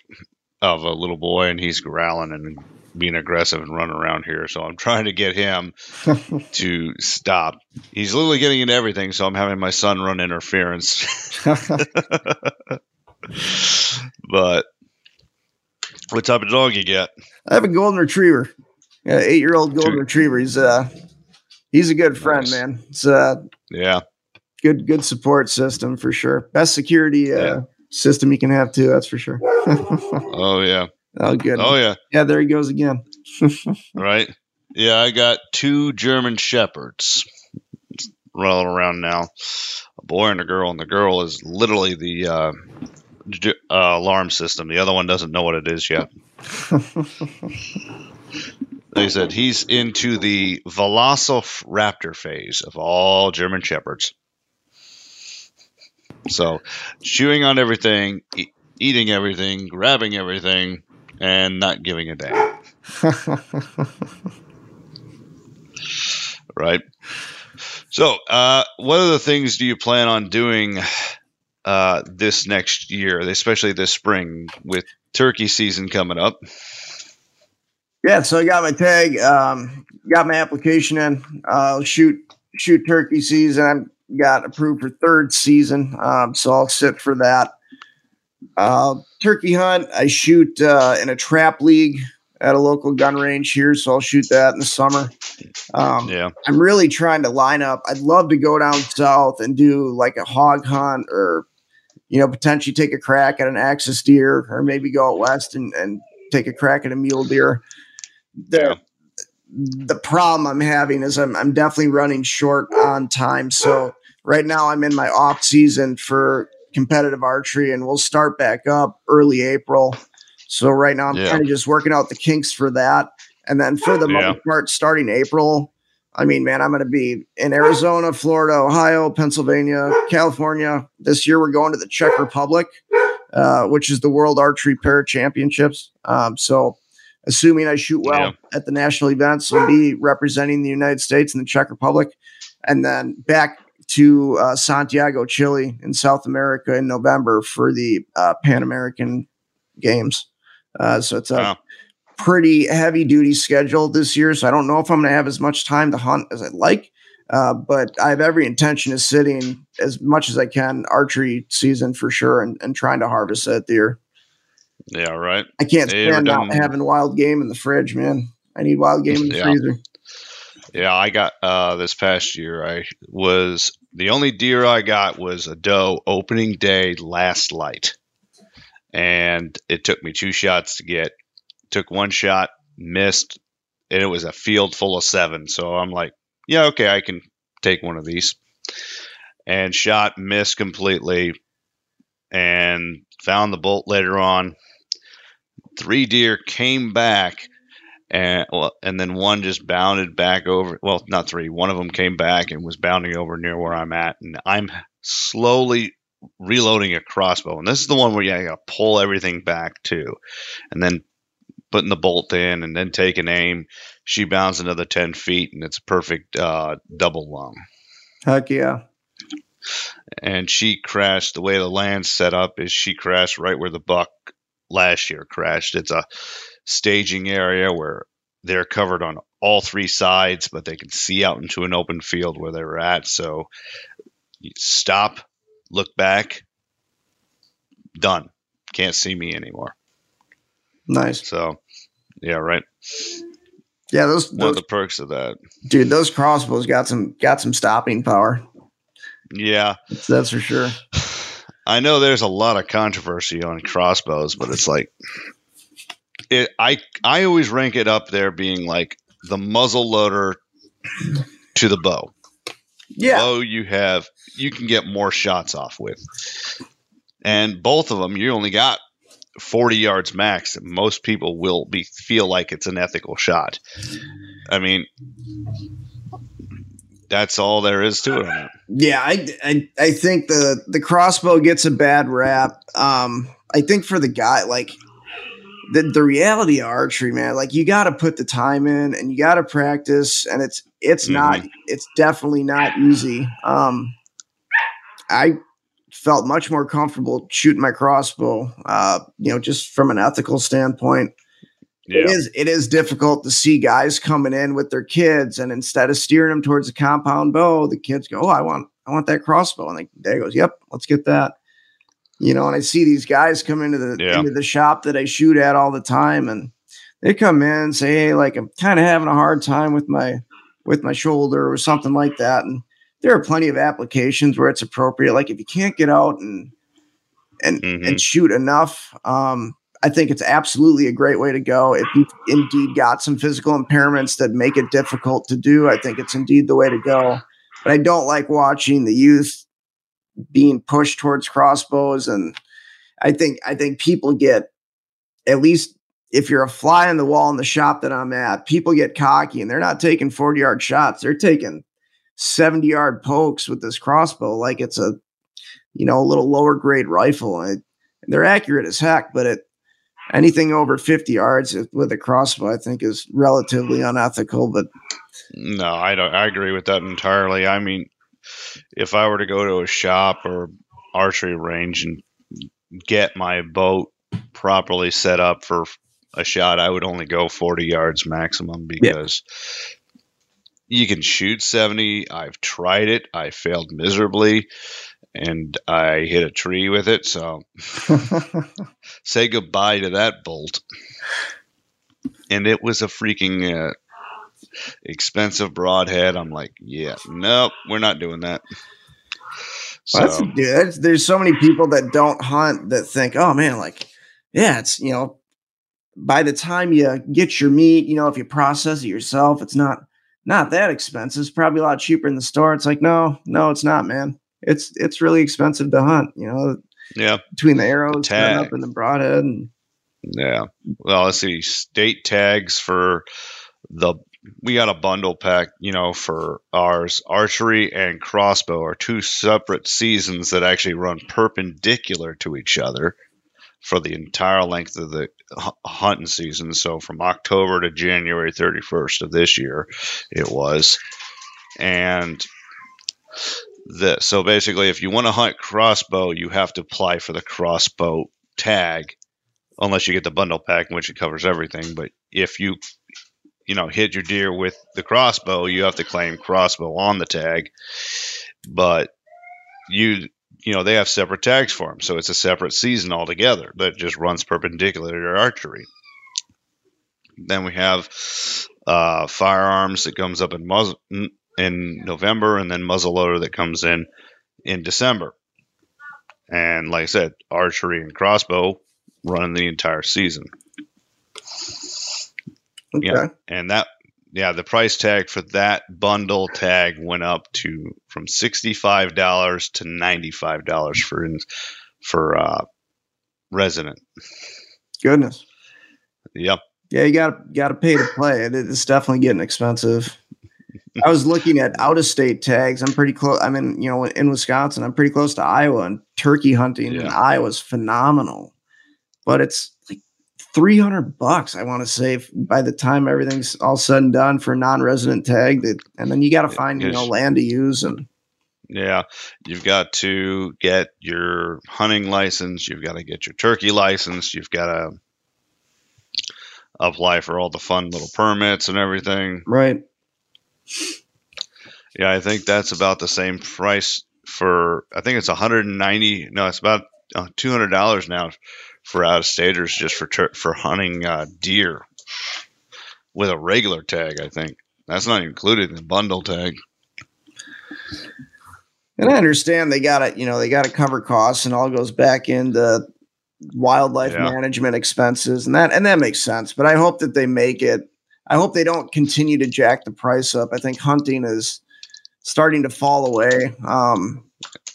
of a little boy, and he's growling and being aggressive and running around here. So I'm trying to get him (laughs) to stop. He's literally getting into everything, so I'm having my son run interference. (laughs) (laughs) but what type of dog you get? I have a golden retriever, yeah, eight year old golden Two. retriever. He's uh he's a good friend, nice. man. It's uh yeah, good good support system for sure. Best security uh, yeah. system you can have too. That's for sure. (laughs) oh yeah. Oh good. Oh yeah. Yeah, there he goes again. (laughs) right. Yeah, I got two German shepherds rolling around now. A boy and a girl, and the girl is literally the uh, uh, alarm system. The other one doesn't know what it is yet. (laughs) they said he's into the Velociraptor phase of all German Shepherds. So, chewing on everything, e- eating everything, grabbing everything, and not giving a damn. (laughs) right. So, uh, what other things do you plan on doing uh, this next year, especially this spring with turkey season coming up? Yeah, so I got my tag, um, got my application in. I'll uh, shoot shoot turkey season. I got approved for third season, um, so I'll sit for that. Uh, turkey hunt. I shoot uh, in a trap league at a local gun range here, so I'll shoot that in the summer. Um, yeah, I'm really trying to line up. I'd love to go down south and do like a hog hunt or you know, potentially take a crack at an axis deer or maybe go out west and, and take a crack at a mule deer. The, the problem I'm having is I'm, I'm definitely running short on time. So right now I'm in my off season for competitive archery and we'll start back up early April. So right now I'm yeah. kind of just working out the kinks for that. And then for the yeah. most part, starting April, I mean, man, I'm going to be in Arizona, Florida, Ohio, Pennsylvania, California. This year, we're going to the Czech Republic, uh, which is the World Archery Para Championships. Um, so, assuming I shoot well yeah. at the national events, I'll be representing the United States and the Czech Republic, and then back to uh, Santiago, Chile, in South America in November for the uh, Pan American Games. Uh, so it's a wow pretty heavy duty schedule this year. So I don't know if I'm going to have as much time to hunt as I'd like. Uh, but I have every intention of sitting as much as I can archery season for sure and, and trying to harvest that deer. Yeah, right. I can't stand not having wild game in the fridge, man. I need wild game in the yeah. freezer. Yeah, I got uh, this past year. I was the only deer I got was a doe opening day last light, and it took me two shots to get took one shot, missed, and it was a field full of seven. So I'm like, yeah, okay, I can take one of these. And shot, missed completely, and found the bolt later on. Three deer came back, and well, and then one just bounded back over. Well, not three. One of them came back and was bounding over near where I'm at, and I'm slowly reloading a crossbow. And this is the one where you got to pull everything back too, and then putting the bolt in and then taking aim. She bounds another 10 feet and it's a perfect uh, double lung. Heck yeah. And she crashed. The way the land's set up is she crashed right where the buck last year crashed. It's a staging area where they're covered on all three sides, but they can see out into an open field where they were at. So stop, look back, done. Can't see me anymore. Nice. So, yeah, right. Yeah, those, One those of the perks of that. dude, those crossbows got some got some stopping power. Yeah. That's for sure. (sighs) I know there's a lot of controversy on crossbows, but it's like it I I always rank it up there being like the muzzle loader to the bow. Yeah. Bow you have you can get more shots off with. And both of them you only got 40 yards max. Most people will be feel like it's an ethical shot. I mean that's all there is to it. Yeah, I, I I think the the crossbow gets a bad rap. Um, I think for the guy, like the the reality of archery, man, like you got to put the time in and you got to practice, and it's it's not it's definitely not easy. Um, I felt much more comfortable shooting my crossbow. Uh, you know, just from an ethical standpoint. It is it is difficult to see guys coming in with their kids, and instead of steering them towards a compound bow, the kids go, "Oh, I want I want that crossbow," and the dad goes, "Yep, let's get that." You know, and I see these guys come into the Yeah. into the shop that I shoot at all the time, and they come in and say, "Hey, like I'm kind of having a hard time with my with my shoulder or something like that," and there are plenty of applications where it's appropriate. Like if you can't get out and and Mhm. and shoot enough, um, I think it's absolutely a great way to go. If you've indeed got some physical impairments that make it difficult to do, I think it's indeed the way to go. But I don't like watching the youth being pushed towards crossbows, and I think I think people get at least if you're a fly on the wall in the shop that I'm at, people get cocky and they're not taking 40 yard shots. They're taking 70 yard pokes with this crossbow like it's a you know a little lower grade rifle. And they're accurate as heck, but it anything over 50 yards with a crossbow, I think, is relatively unethical. But No, I don't. I agree with that entirely. I mean, if I were to go to a shop or archery range and get my boat properly set up for a shot, I would only go 40 yards maximum because you can shoot 70. I've tried it. I failed miserably and I hit a tree with it. So (laughs) say goodbye to that bolt. And it was a freaking uh, expensive broadhead. I'm like, yeah, nope, we're not doing that. So Well, that's, that's, there's so many people that don't hunt that think, oh man, like, yeah, it's, you know, by the time you get your meat, you know, if you process it yourself, it's not not that expensive. It's probably a lot cheaper in the store. It's like, no, no, it's not, man. It's it's really expensive to hunt, you know, yeah, between the arrows tag. up in the broadhead and yeah. Well, let's see, state tags for the. We got a bundle pack, you know, for ours. Archery and crossbow are two separate seasons that actually run perpendicular to each other for the entire length of the hunting season. So from October to January 31st of this year, it was. And the so basically, if you want to hunt crossbow, you have to apply for the crossbow tag, unless you get the bundle pack, in which it covers everything. But if you you know hit your deer with the crossbow, you have to claim crossbow on the tag. But you you know they have separate tags for them, so it's a separate season altogether that just runs perpendicular to your archery. Then we have uh, firearms that comes up in muzzle in November, and then muzzleloader that comes in in December. And like I said, archery and crossbow running the entire season. okay. Yeah. And that, yeah, the price tag for that bundle tag went up to from sixty-five dollars to ninety-five dollars for in, for uh, resident. Goodness. Yep. Yeah, you got got to pay to play. It's definitely getting expensive. I was looking at out of state tags. I'm pretty close. I'm in you know in Wisconsin. I'm pretty close to Iowa, and turkey hunting in Yeah. Iowa is phenomenal. But it's 300 bucks. I want to say by the time everything's all said and done for a non-resident tag. That and then you got to find you know land to use and Yeah, you've got to get your hunting license. You've got to get your turkey license. You've got to apply for all the fun little permits and everything. right. Yeah, I think that's about the same price for. I think it's 190. No, it's about uh, 200 dollars now for out of staters just for tur for hunting uh, deer with a regular tag. I think that's not included in the bundle tag. And I understand they got to, you know, they got to cover costs, and all goes back into wildlife yeah. management expenses, and that and that makes sense. But I hope that they make it. I hope they don't continue to jack the price up. I think hunting is starting to fall away. Um,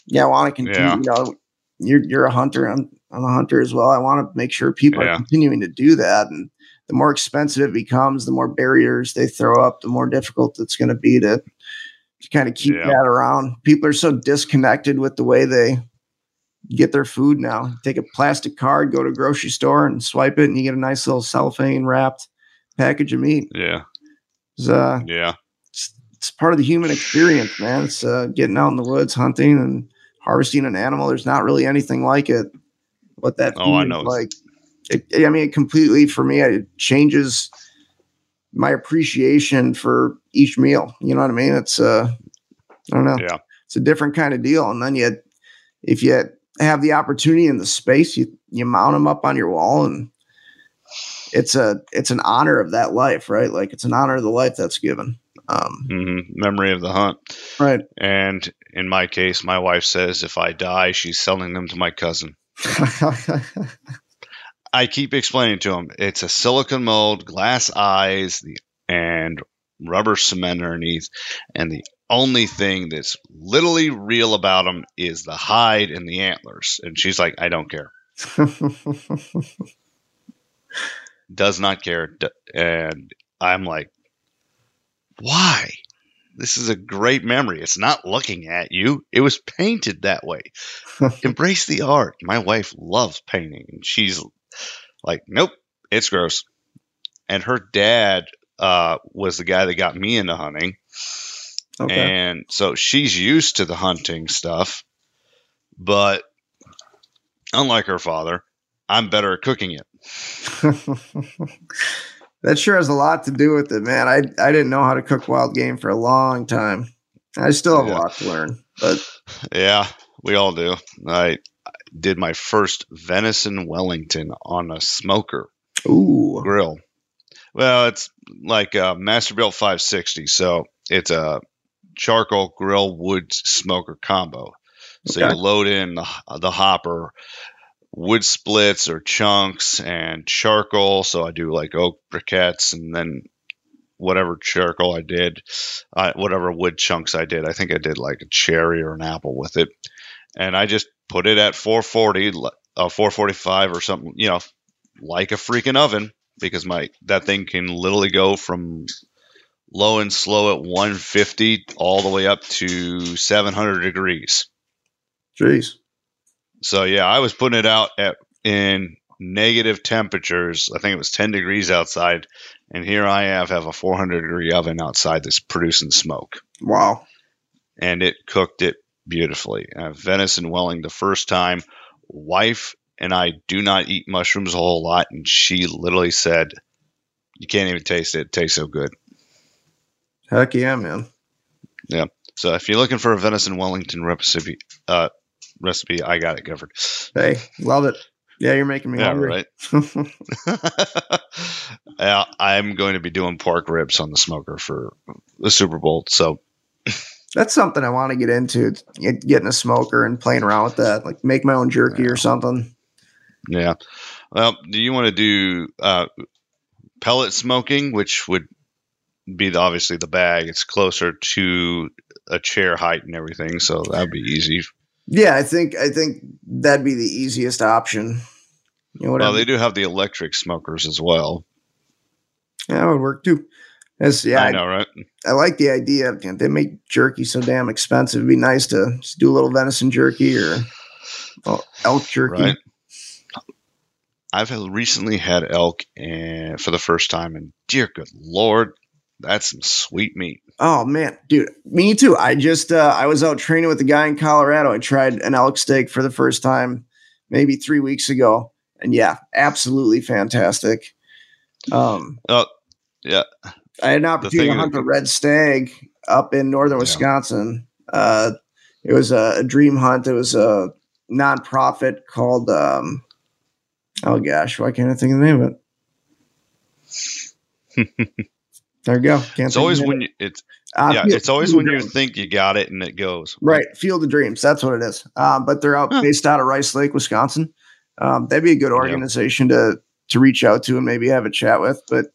yeah, I want to continue. Yeah. You know, you're you're a hunter. I'm I'm a hunter as well. I want to make sure people yeah. are continuing to do that, and the more expensive it becomes, the more barriers they throw up, the more difficult it's going to be to, to kind of keep yeah. that around. People are so disconnected with the way they get their food now. Take a plastic card, go to a grocery store, and swipe it, and you get a nice little cellophane wrapped package of meat. Yeah. It's, uh, yeah. It's, it's, part of the human experience, man. It's uh, getting out in the woods, hunting, and harvesting an animal. There's not really anything like it. What that oh, I know. like it, I mean, it completely for me, it changes my appreciation for each meal. You know what I mean? It's uh, I don't know. Yeah, it's a different kind of deal. And then you, if you have the opportunity in the space, you you mount them up on your wall, and it's a it's an honor of that life, right? Like it's an honor of the life that's given. Um, mm-hmm. Memory of the hunt, right? And in my case, my wife says if I die, she's selling them to my cousin. I keep explaining to him it's a silicon mold, glass eyes, and rubber cement underneath, and the only thing that's literally real about them is the hide and the antlers. And she's like, I don't care. (laughs) Does not care. And I'm like, why? This is a great memory. It's not looking at you. It was painted that way. (laughs) Embrace the art. My wife loves painting, and she's like, nope, it's gross. And her dad uh, was the guy that got me into hunting. Okay. And so she's used to the hunting stuff. But unlike her father, I'm better at cooking it. (laughs) that sure has a lot to do with it, man. I I didn't know how to cook wild game for a long time. I still have yeah. a lot to learn, but yeah, we all do. I did my first venison Wellington on a smoker Ooh. grill. Well, it's like a Masterbuilt 560, so it's a charcoal grill wood smoker combo. So okay. you load in the, the hopper, wood splits or chunks, and charcoal. So I do like oak briquettes, and then whatever charcoal I did, uh, whatever wood chunks I did. I think I did like a cherry or an apple with it, and I just put it at 440, uh, 445 or something, you know, like a freaking oven because my that thing can literally go from low and slow at 150 all the way up to 700 degrees. Jeez. So yeah, I was putting it out at in negative temperatures. I think it was 10 degrees outside, and here I have have a 400 degree oven outside that's producing smoke. Wow. And it cooked it beautifully. Uh, venison welling the first time. Wife and I do not eat mushrooms a whole lot, and she literally said, "You can't even taste it. It tastes so good." Heck yeah, man. Yeah. So if you're looking for a venison Wellington recipe, uh, recipe, I got it covered. Hey, love it. Yeah, you're making me yeah, hungry. right. (laughs) (laughs) yeah, I'm going to be doing pork ribs on the smoker for the Super Bowl. So that's something I want to get into. getting a smoker and playing around with that, like make my own jerky yeah. or something. Yeah. Well, do you want to do uh, pellet smoking, which would be the, obviously the bag? It's closer to a chair height and everything, so that'd be easy. Yeah, I think I think that'd be the easiest option. You know, well, they do have the electric smokers as well. Yeah, that would work too. As yeah, I know, right? I, I like the idea. They make jerky so damn expensive. It'd be nice to just do a little venison jerky or well, elk jerky. Right. I've recently had elk and for the first time, and dear good lord, that's some sweet meat. Oh man, dude, me too. I just uh, I was out training with a guy in Colorado. I tried an elk steak for the first time, maybe three weeks ago, and yeah, absolutely fantastic. Um, oh yeah, I had an opportunity to hunt a red stag up in northern yeah. Wisconsin. Uh, it was a, a, dream hunt. It was a nonprofit called um, Oh gosh, why can't I think of the name of it? (laughs) there you go. Can't it's always when you, it's uh, yeah, it's always when you think you got it and it goes right. Field of Dreams, that's what it is. Um, but they're out huh. based out of Rice Lake, Wisconsin. Um, that'd be a good organization to to reach out to and maybe have a chat with. But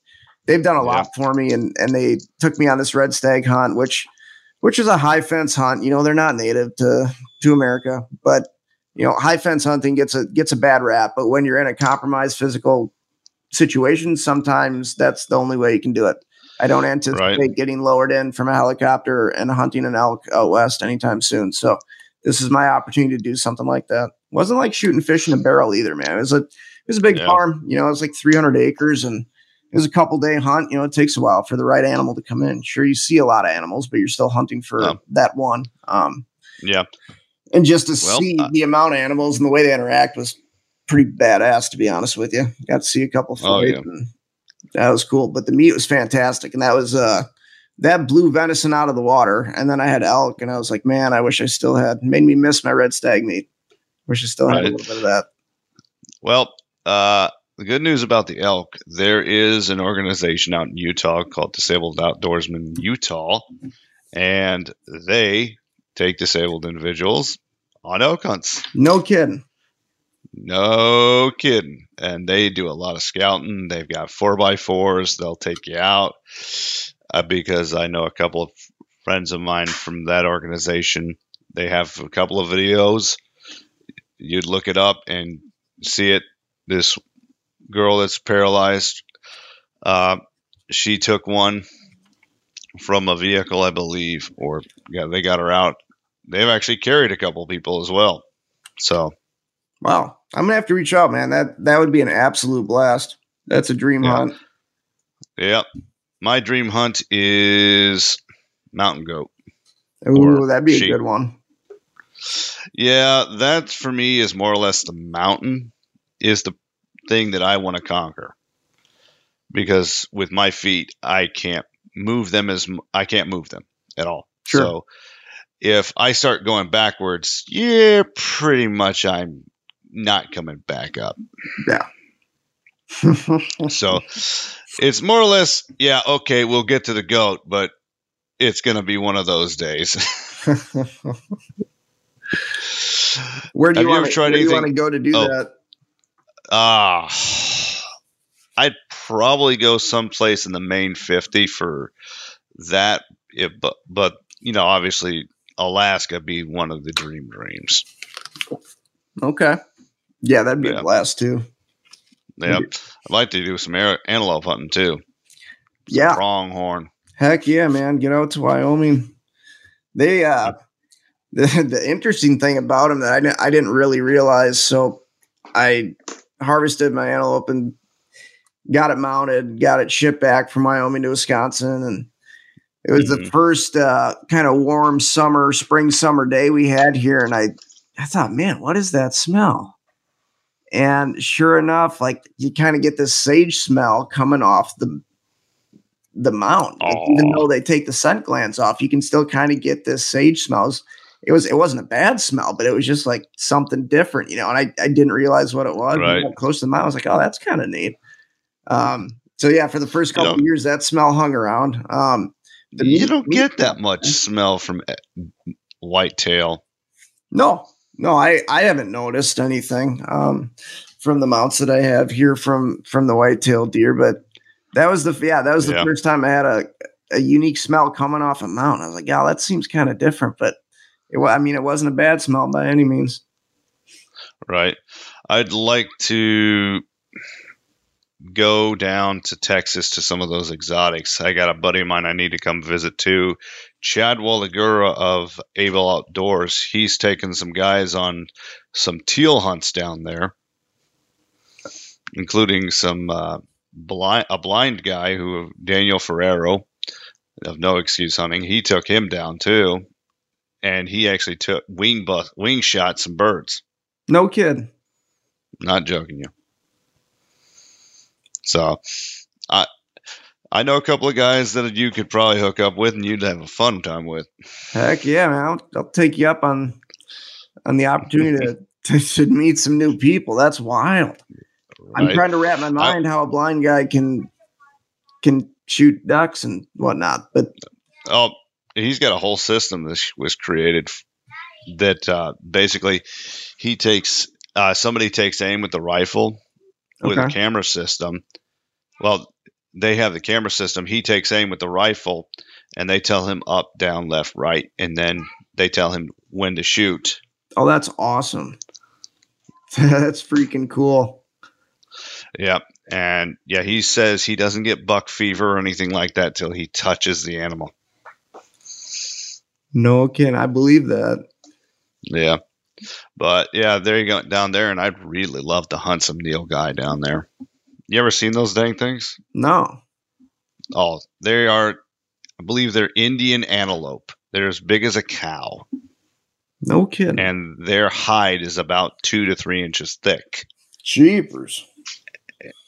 they've done a lot for me, and and they took me on this red stag hunt, which which is a high fence hunt. You know, they're not native to to America, but you know, high fence hunting gets a gets a bad rap. But when you're in a compromised physical situation, sometimes that's the only way you can do it. I don't anticipate right. getting lowered in from a helicopter and hunting an elk out west anytime soon. So this is my opportunity to do something like that. Wasn't like shooting fish in a barrel either, man. It was a it was a big yeah. farm. You know, it was like 300 acres and it was a couple day hunt. You know, it takes a while for the right animal to come in. Sure, you see a lot of animals, but you're still hunting for yeah. that one. Um, yeah. And just to well, see uh, the amount of animals and the way they interact was pretty badass, to be honest with you. Got to see a couple. Oh, yeah. That was cool. But the meat was fantastic. And that was, uh, that blew venison out of the water. And then I had elk, and I was like, man, I wish I still had. Made me miss my red stag meat. Wish I still had right. a little bit of that. Well, uh, the good news about the elk, there is an organization out in Utah called Disabled Outdoorsmen Utah, and they take disabled individuals on elk hunts. No kidding. No kidding. And they do a lot of scouting. They've got four by fours. They'll take you out uh, because I know a couple of friends of mine from that organization. They have a couple of videos. You'd look it up and see it. This girl that's paralyzed, uh, she took one from a vehicle, I believe, or yeah, they got her out. They've actually carried a couple people as well. So, wow, I'm gonna have to reach out, man. That that would be an absolute blast. That's a dream yeah. hunt. Yeah, my dream hunt is mountain goat. Ooh, that'd be sheep. a good one. Yeah, that for me is more or less the mountain is the thing that I want to conquer. Because with my feet, I can't move them as I can't move them at all. Sure. So if I start going backwards, yeah, pretty much I'm not coming back up. Yeah. (laughs) (laughs) so it's more or less, yeah, okay, we'll get to the goat, but it's going to be one of those days. (laughs) where do you, want, to, where do you want to go to do oh, that? Ah, uh, I'd probably go someplace in the main 50 for that. It, but, but, you know, obviously Alaska be one of the dream dreams. Okay. Yeah, that'd be yeah. a blast too. Yeah, I'd like to do some antelope hunting too. Some yeah. Pronghorn. Heck yeah, man. Get out to Wyoming. They, uh, (laughs) the, the interesting thing about them that I, didn't, I didn't really realize. So I harvested my antelope and got it mounted, got it shipped back from Wyoming to Wisconsin. And it was mm-hmm. the first uh, kind of warm summer, spring, summer day we had here. And I, I thought, man, what is that smell? And sure enough, like you kind of get this sage smell coming off the the mount. Like, even though they take the scent glands off, you can still kind of get this sage smells. It was it wasn't a bad smell, but it was just like something different, you know. And I, I didn't realize what it was. Right. Close to the mouth, I was like, oh, that's kind of neat. Um, so yeah, for the first couple years, that smell hung around. Um, you don't get that much smell from eh, whitetail. No, no, I I haven't noticed anything um, from the mounts that I have here from from the whitetail deer, but that was the yeah that was the yeah. first time I had a a unique smell coming off a mount. I was like, yeah, that seems kind of different, but it I mean, it wasn't a bad smell by any means. Right. I'd like to go down to Texas to some of those exotics. I got a buddy of mine I need to come visit too. Chad Waligura of Able Outdoors. He's taken some guys on some teal hunts down there, including some uh, blind a blind guy who Daniel Ferrero of No Excuse Hunting. He took him down too, and he actually took wing bus wing shot some birds. No kid. Not joking you. So, I I know a couple of guys that you could probably hook up with, and you'd have a fun time with. Heck yeah, man! I'll, I'll take you up on on the opportunity to, (laughs) to, to meet some new people. That's wild. I'm trying to wrap my mind I, how a blind guy can can shoot ducks and whatnot. But oh, he's got a whole system that was created that uh, basically he takes uh, somebody takes aim with the rifle with okay. a camera system. Well, they have the camera system. He takes aim with the rifle, and they tell him up, down, left, right, and then they tell him when to shoot. Oh, that's awesome. (laughs) that's freaking cool. Yeah. And yeah, he says he doesn't get buck fever or anything like that till he touches the animal. No can I believe that. Yeah. But yeah, there you go down there, and I'd really love to hunt some nilgai down there. You ever seen those dang things? No. Oh, they are I believe they're Indian antelope. They're as big as a cow. No kidding. And their hide is about two to three inches thick. Jeepers.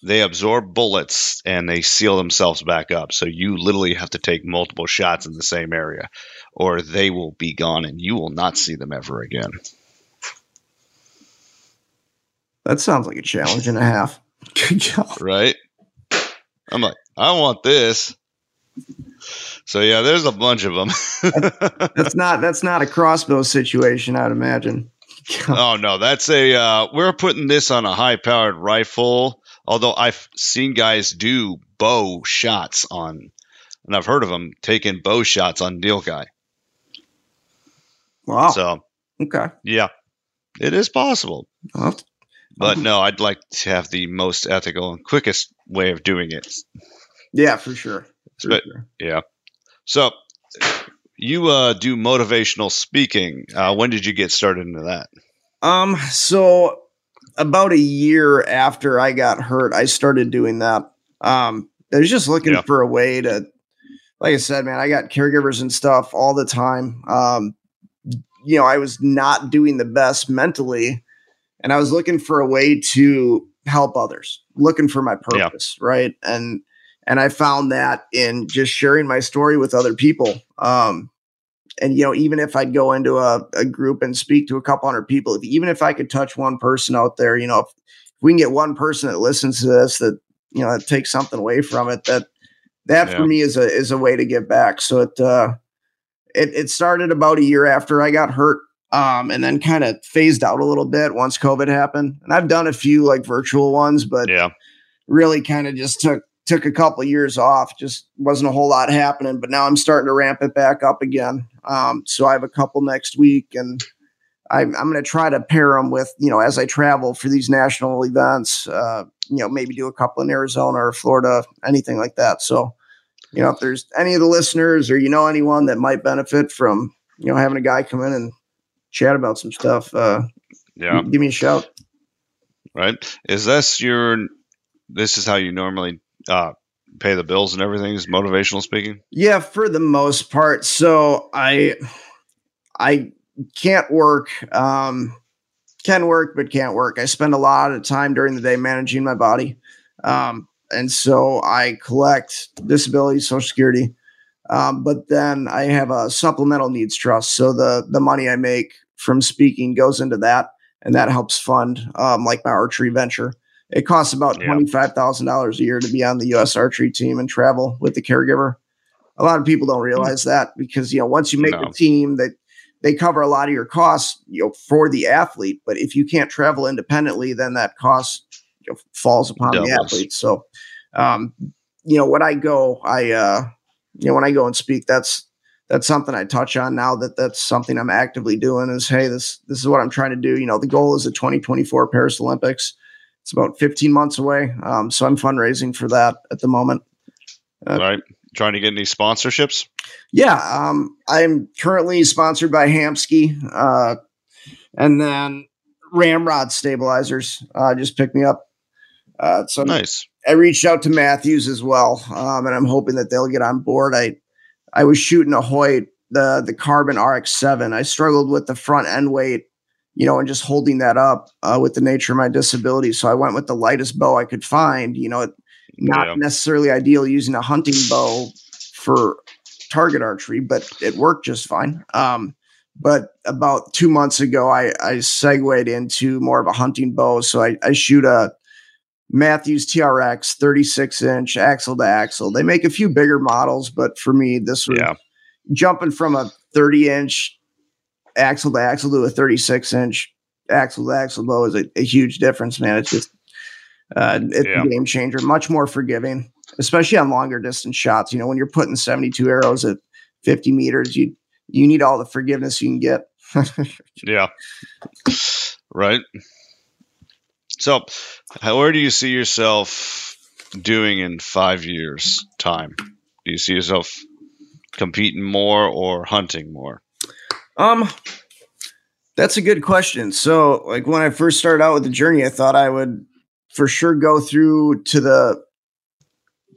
They absorb bullets and they seal themselves back up. So you literally have to take multiple shots in the same area, or they will be gone and you will not see them ever again. That sounds like a challenge and a half. Good job. Right? I'm like, I want this. So yeah, there's a bunch of them. (laughs) that's not that's not a crossbow situation, I'd imagine. (laughs) oh no, that's a uh, we're putting this on a high powered rifle. Although I've seen guys do bow shots on, and I've heard of them taking bow shots on nilgai. Wow. So okay, yeah, it is possible. Well, but (laughs) no, I'd like to have the most ethical and quickest way of doing it. Yeah, for sure. For but, sure. Yeah. So you uh, do motivational speaking. Uh, when did you get started into that? Um, so about a year after I got hurt, I started doing that. Um, I was just looking yeah. for a way to, like I said, man, I got caregivers and stuff all the time. Um, you know, I was not doing the best mentally, and I was looking for a way to help others, looking for my purpose, yeah. right? And and I found that in just sharing my story with other people. Um, and you know, even if I'd go into a, a group and speak to a couple hundred people, if, even if I could touch one person out there, you know, if, if, we can get one person that listens to this that you know that takes something away from it, that that yeah. for me is a is a way to give back. So it uh, it it started about a year after I got hurt. Um, and then kind of phased out a little bit once COVID happened. And I've done a few like virtual ones, but yeah, really kind of just took took a couple of years off. Just wasn't a whole lot happening, but now I'm starting to ramp it back up again. Um, so I have a couple next week, and I'm, I'm going to try to pair them with you know as I travel for these national events. Uh, you know, maybe do a couple in Arizona or Florida, anything like that. So, you know, if there's any of the listeners or you know anyone that might benefit from you know having a guy come in and chat about some stuff, uh, yeah, give me a shout. Right? Is this your? This is how you normally uh, pay the bills and everything is motivational speaking? Yeah, for the most part. So I I can't work. Um, can work, but can't work. I spend a lot of time during the day managing my body. Um, and so I collect disability, social security. Um, but then I have a supplemental needs trust. So the the money I make from speaking goes into that, and that helps fund um, like my archery venture. It costs about yeah. $25,000 a year to be on the U.S. archery team and travel with the caregiver. A lot of people don't hmm. realize that because, you know, once you make no. the team that they cover a lot of your costs, you know, for the athlete. But if you can't travel independently, then that cost you know, falls upon Doubles. the athlete. So, um, you know, when I go, I, uh, you know, when I go and speak, that's, that's something I touch on now that that's something I'm actively doing is, Hey, this, this is what I'm trying to do. You know, the goal is the 2024 Paris Olympics. It's about 15 months away. Um, so I'm fundraising for that at the moment. Uh, right. Trying to get any sponsorships? Yeah. Um, I'm currently sponsored by Hamskea. Uh, and then Ramrod Stabilizers uh, just picked me up. Uh, so nice. I reached out to Mathews as well, um, and I'm hoping that they'll get on board. I I was shooting a Hoyt, the the Carbon RX7. I struggled with the front end weight you know, and just holding that up uh, with the nature of my disability. So I went with the lightest bow I could find. You know, not yeah. necessarily ideal using a hunting bow for target archery, but it worked just fine. Um, but about two months ago, I, I segued into more of a hunting bow. So I, I shoot a Mathews TRX 36 inch axle to axle. They make a few bigger models, but for me, this was Yeah. jumping from a 30 inch axle to axle to a 36 inch axle to axle bow is a, a huge difference, man. It's just uh, it's Yeah. a game changer, much more forgiving, especially on longer distance shots. You know, when you're putting 72 arrows at 50 meters, you you need all the forgiveness you can get. (laughs) Yeah. Right. So, where do you see yourself doing in five years' time? Do you see yourself competing more or hunting more? Um, that's a good question. So, like when I first started out with the journey, I thought I would for sure go through to the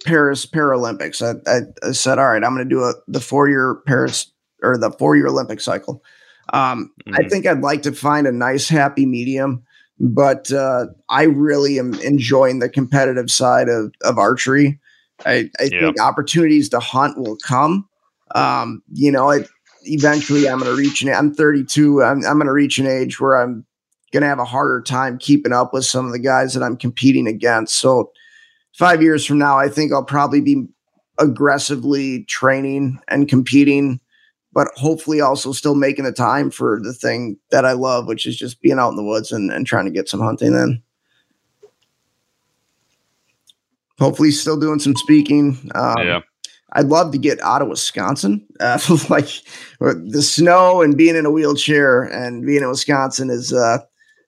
Paris Paralympics. I, I, I said, all right, I'm going to do a the four year Paris or the four year Olympic cycle. Um, I Mhm. think I'd like to find a nice happy medium, but uh, I really am enjoying the competitive side of of archery. I, I Yeah. think opportunities to hunt will come. Um, you know, it, eventually I'm going to reach an I'm 32. I'm, I'm going to reach an age where I'm going to have a harder time keeping up with some of the guys that I'm competing against. So five years from now, I think I'll probably be aggressively training and competing, but hopefully also still making the time for the thing that I love, which is just being out in the woods and, and trying to get some hunting in. Hopefully, still doing some speaking. Um, yeah. I'd love to get out of Wisconsin. (laughs) Uh, like the snow and being in a wheelchair and being in Wisconsin is uh,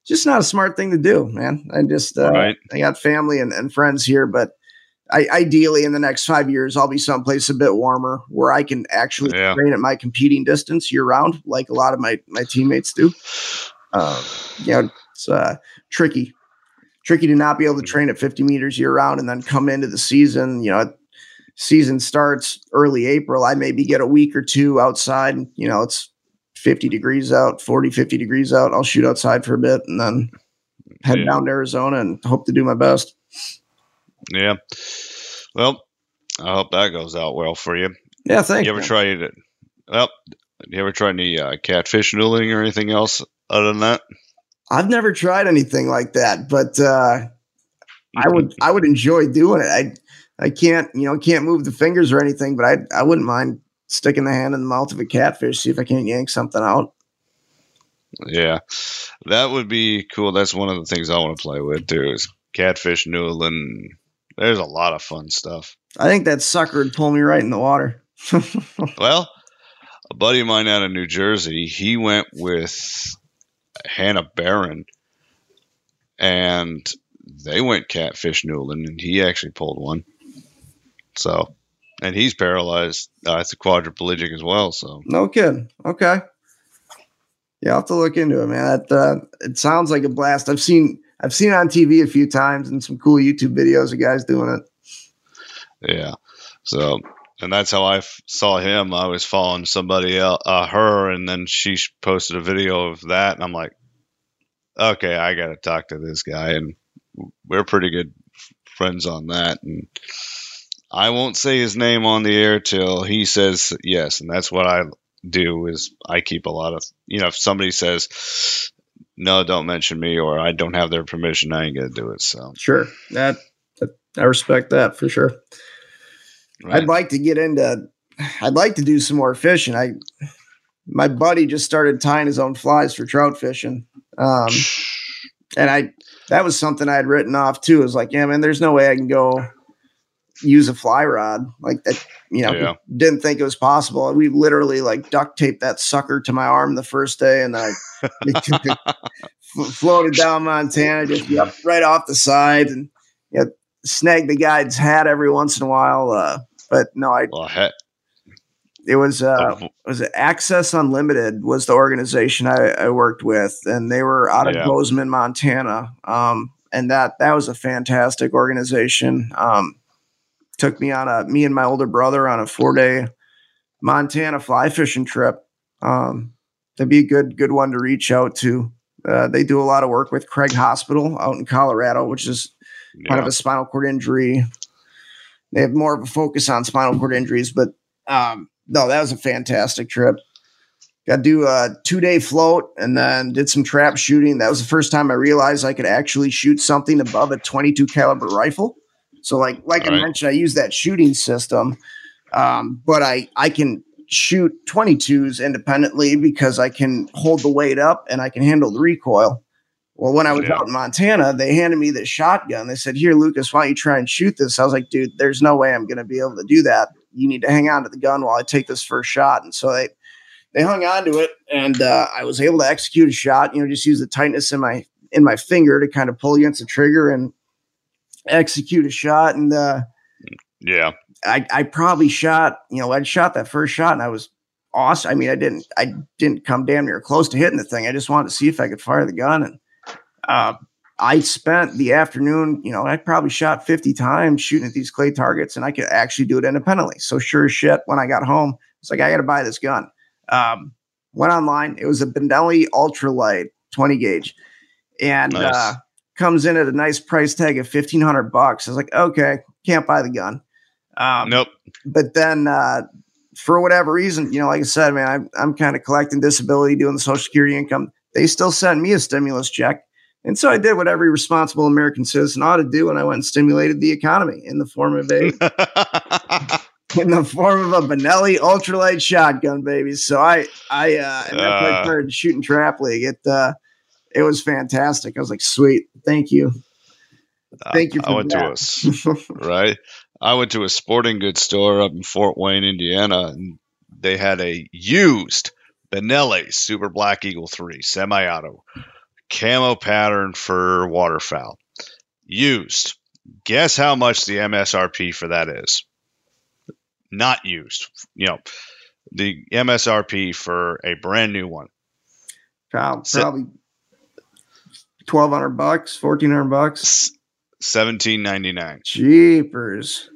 just not a smart thing to do, man. I just, uh, Right. I got family and, and friends here, but I, ideally in the next five years, I'll be someplace a bit warmer where I can actually Yeah. train at my competing distance year round, like a lot of my, my teammates do. Um, you know, it's uh, tricky, tricky to not be able to train at 50 meters year round and then come into the season. You know, season starts early April. I maybe get a week or two outside. You know, it's 50 degrees out, 40, 50 degrees out. I'll shoot outside for a bit and then head Yeah. down to Arizona and hope to do my best. Yeah. Well, I hope that goes out well for you. Yeah, thanks. you ever man. try it? Well, you ever try any uh, catfish noodling or anything else other than that? I've never tried anything like that, but uh, I would (laughs) I would enjoy doing it. I I can't you know can't move the fingers or anything, but I I wouldn't mind sticking the hand in the mouth of a catfish, see if I can't yank something out. Yeah, that would be cool. That's one of the things I want to play with too. Is catfish noodling. There's a lot of fun stuff. I think that sucker would pull me right in the water. (laughs) Well, a buddy of mine out of New Jersey, he went with Hannah Barron, and they went catfish noodling, and he actually pulled one. So, and he's paralyzed. Uh, it's a quadriplegic as well. So, no kidding. Okay. Yeah, I'll have to look into it, man. That uh, it sounds like a blast. I've seen I've seen it on TV a few times and some cool YouTube videos of guys doing it. yeah. So, and that's how I f- saw him. I was following somebody else, uh, her, and then she posted a video of that, and I'm like, okay, I got to talk to this guy, and we're pretty good friends on that. And I won't say his name on the air till he says yes, and that's what I do. Is I keep a lot of, you know, if somebody says no, don't mention me, or I don't have their permission, I ain't gonna do it. So, Sure. That, that I respect that for sure. right. I'd like to get into I'd like to do some more fishing. I my buddy just started tying his own flies for trout fishing. Um and I that was something I had written off too. It was like, yeah, man, there's no way I can go use a fly rod like that. You know, Yeah. didn't think it was possible. We literally like duct taped that sucker to my arm the first day, and I (laughs) floated down Montana, just yep, right off the side, and you know, snagged the guide's hat every once in a while. Uh, but no, I well, heck, it was uh, Oh. was Access Unlimited was the organization I, I worked with, and they were out of Yeah. Bozeman, Montana. Um, and that that was a fantastic organization. Um, took me on a me and my older brother on a four day Montana fly fishing trip. Um, that'd be a good good one to reach out to. Uh, they do a lot of work with Craig Hospital out in Colorado, which is kind of a spinal cord injury. They have more of a focus on spinal cord injuries, but um, no, that was a fantastic trip. got to do a two day float and then did some trap shooting. That was the first time I realized I could actually shoot something above a 22 caliber rifle. So like like All I right. mentioned, I use that shooting system, um, but I I can shoot 22s independently because I can hold the weight up and I can handle the recoil. Well, when I was yeah. out in Montana, they handed me this shotgun. They said, "Here, Lucas, why don't you try and shoot this?" I was like, "Dude, there's no way I'm going to be able to do that. You need to hang on to the gun while I take this first shot." And so they they hung on to it, and uh, I was able to execute a shot. You know, just use the tightness in my in my finger to kind of pull against the trigger and execute a shot. And uh, yeah, I I probably shot. You know, I'd shot that first shot, and I was awesome. I mean, I didn't I didn't come damn near close to hitting the thing. I just wanted to see if I could fire the gun and uh, I spent the afternoon, you know, I probably shot 50 times shooting at these clay targets and I could actually do it independently. So sure as shit, when I got home, it's like, I got to buy this gun. Um, went online. It was a Benelli Ultralight 20 gauge and nice. uh, comes in at a nice price tag of 1500 bucks. I was like, okay, can't buy the gun. Um, nope. But then, uh, for whatever reason, you know, like I said, man, I'm, I'm kind of collecting disability, doing the social security income. They still sent me a stimulus check and so I did what every responsible American citizen ought to do, and I went and stimulated the economy in the form of a (laughs) in the form of a Benelli ultralight shotgun, baby. So I I uh, and uh, I started shooting trap league. It uh, it was fantastic. I was like, sweet, thank you, uh, thank you. I went that. to a right. I went to a sporting goods store up in Fort Wayne, Indiana, and they had a used Benelli Super Black Eagle Three semi-auto camo pattern for waterfowl. Used. Guess how much the MSRP for that is? Not used. You know, the MSRP for a brand new one. Probably, probably twelve hundred bucks, fourteen hundred bucks, seventeen ninety nine. Jeepers!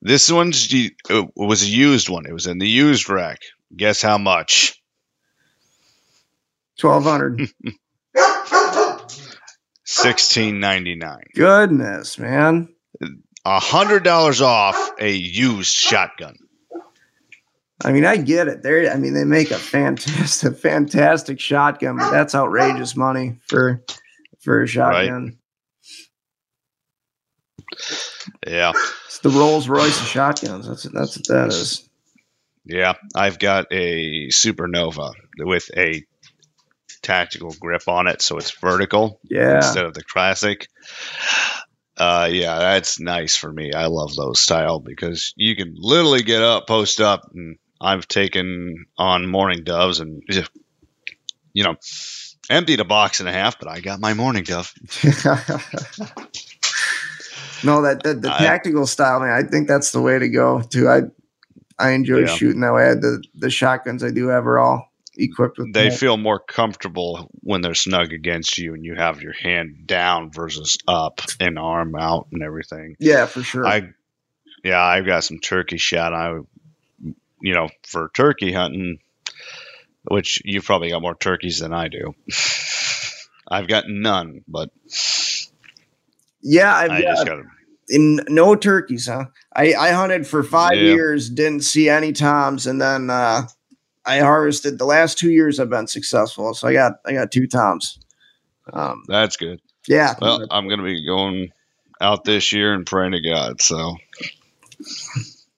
This one's it uh, was a used one. It was in the used rack. Guess how much? Twelve hundred. (laughs) Sixteen ninety nine. Goodness, man. A hundred dollars off a used shotgun. I mean, I get it. They, I mean, they make a fantastic, (laughs) fantastic shotgun, but that's outrageous money for for a shotgun. Right. Yeah, it's the Rolls Royce of shotguns. That's that's what that is. Yeah, I've got a Supernova with a tactical grip on it, so it's vertical yeah. instead of the classic. Uh, yeah, that's nice for me. I love those style because you can literally get up, post up, and I've taken on mourning doves and you know emptied a box and a half, but I got my mourning dove. (laughs) no, that, that the tactical style, man, I think that's the way to go too. I I enjoy yeah. shooting that way. I the the shotguns I do have are all equipped with. They feel more comfortable when they're snug against you and you have your hand down versus up and arm out and everything. Yeah, for sure. I yeah, I've got some turkey shot. I you know for turkey hunting, which you've probably got more turkeys than I do. I've got none, but yeah, I've I got, just got in no turkeys, huh? I, I hunted for five yeah. years, didn't see any toms, and then uh, I harvested the last two years. I've been successful, so I got I got two toms. Um, That's good. Yeah. Well, I'm going to be going out this year and praying to God. So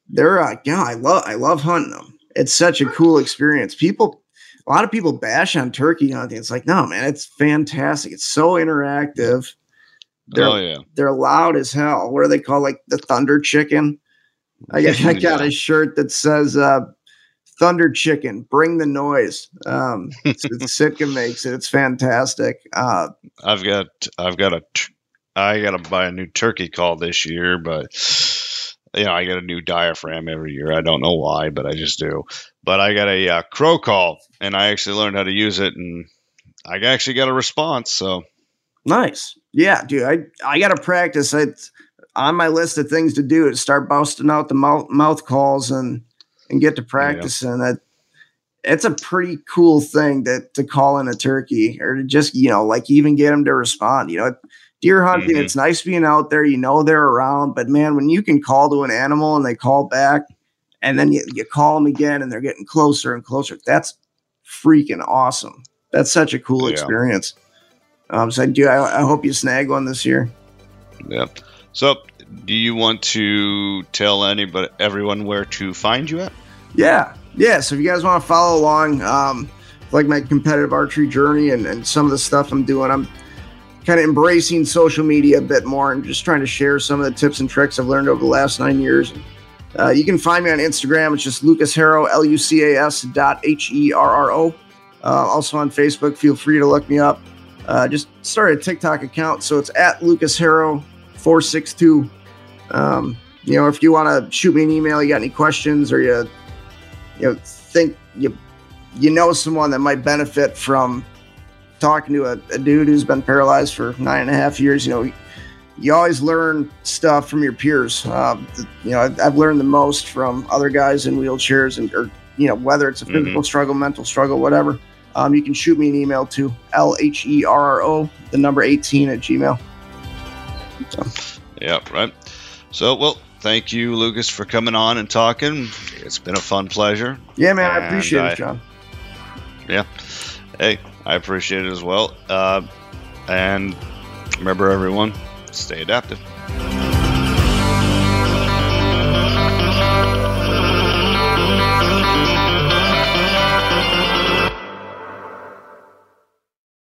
they're uh, yeah, I love I love hunting them. It's such a cool experience. People, a lot of people bash on turkey hunting. It's like no, man, it's fantastic. It's so interactive. They're, oh yeah, they're loud as hell. What are they called? Like the thunder chicken. I got, I got a shirt that says uh, Thunder Chicken, bring the noise. Um, Sitka makes it. It's fantastic. Uh, I've got, I've got a, I got to buy a new turkey call this year, but you know, I get a new diaphragm every year. I don't know why, but I just do. But I got a uh, crow call, and I actually learned how to use it, and I actually got a response. So nice, yeah, dude. I I got to practice. It's on my list of things to do is start busting out the mouth mouth calls and and get to practicing. Yeah. That it's a pretty cool thing that to call in a turkey or to just you know like even get them to respond. You know, deer hunting. Mm-hmm. It's nice being out there. You know they're around, but man, when you can call to an animal and they call back, and then you, you call them again and they're getting closer and closer. That's freaking awesome. That's such a cool yeah. experience. Um, so I do. I, I hope you snag one this year. Yeah. So, do you want to tell anybody, everyone, where to find you at? Yeah, yeah. So if you guys want to follow along, um, like my competitive archery journey and, and some of the stuff I'm doing, I'm kind of embracing social media a bit more and just trying to share some of the tips and tricks I've learned over the last nine years. Uh, you can find me on Instagram. It's just Lucas Herro, L U C A S dot H E R R O. Uh, also on Facebook, feel free to look me up. Uh, just started a TikTok account, so it's at Lucas Herro 462. Um, you know, if you want to shoot me an email, you got any questions, or you, you know, think you you know someone that might benefit from talking to a, a, dude who's been paralyzed for nine and a half years, you know, you always learn stuff from your peers. Uh, you know, I've learned the most from other guys in wheelchairs, and or you know, whether it's a physical mm-hmm. struggle, mental struggle, whatever. Um, you can shoot me an email to l h e r r o the number eighteen at gmail. So. Yeah, right. So, well, thank you, Lucas, for coming on and talking. It's been a fun pleasure. Yeah, man, I appreciate I, it, John. Yeah. Hey, I appreciate it as well. Uh, and remember, everyone, stay adaptive.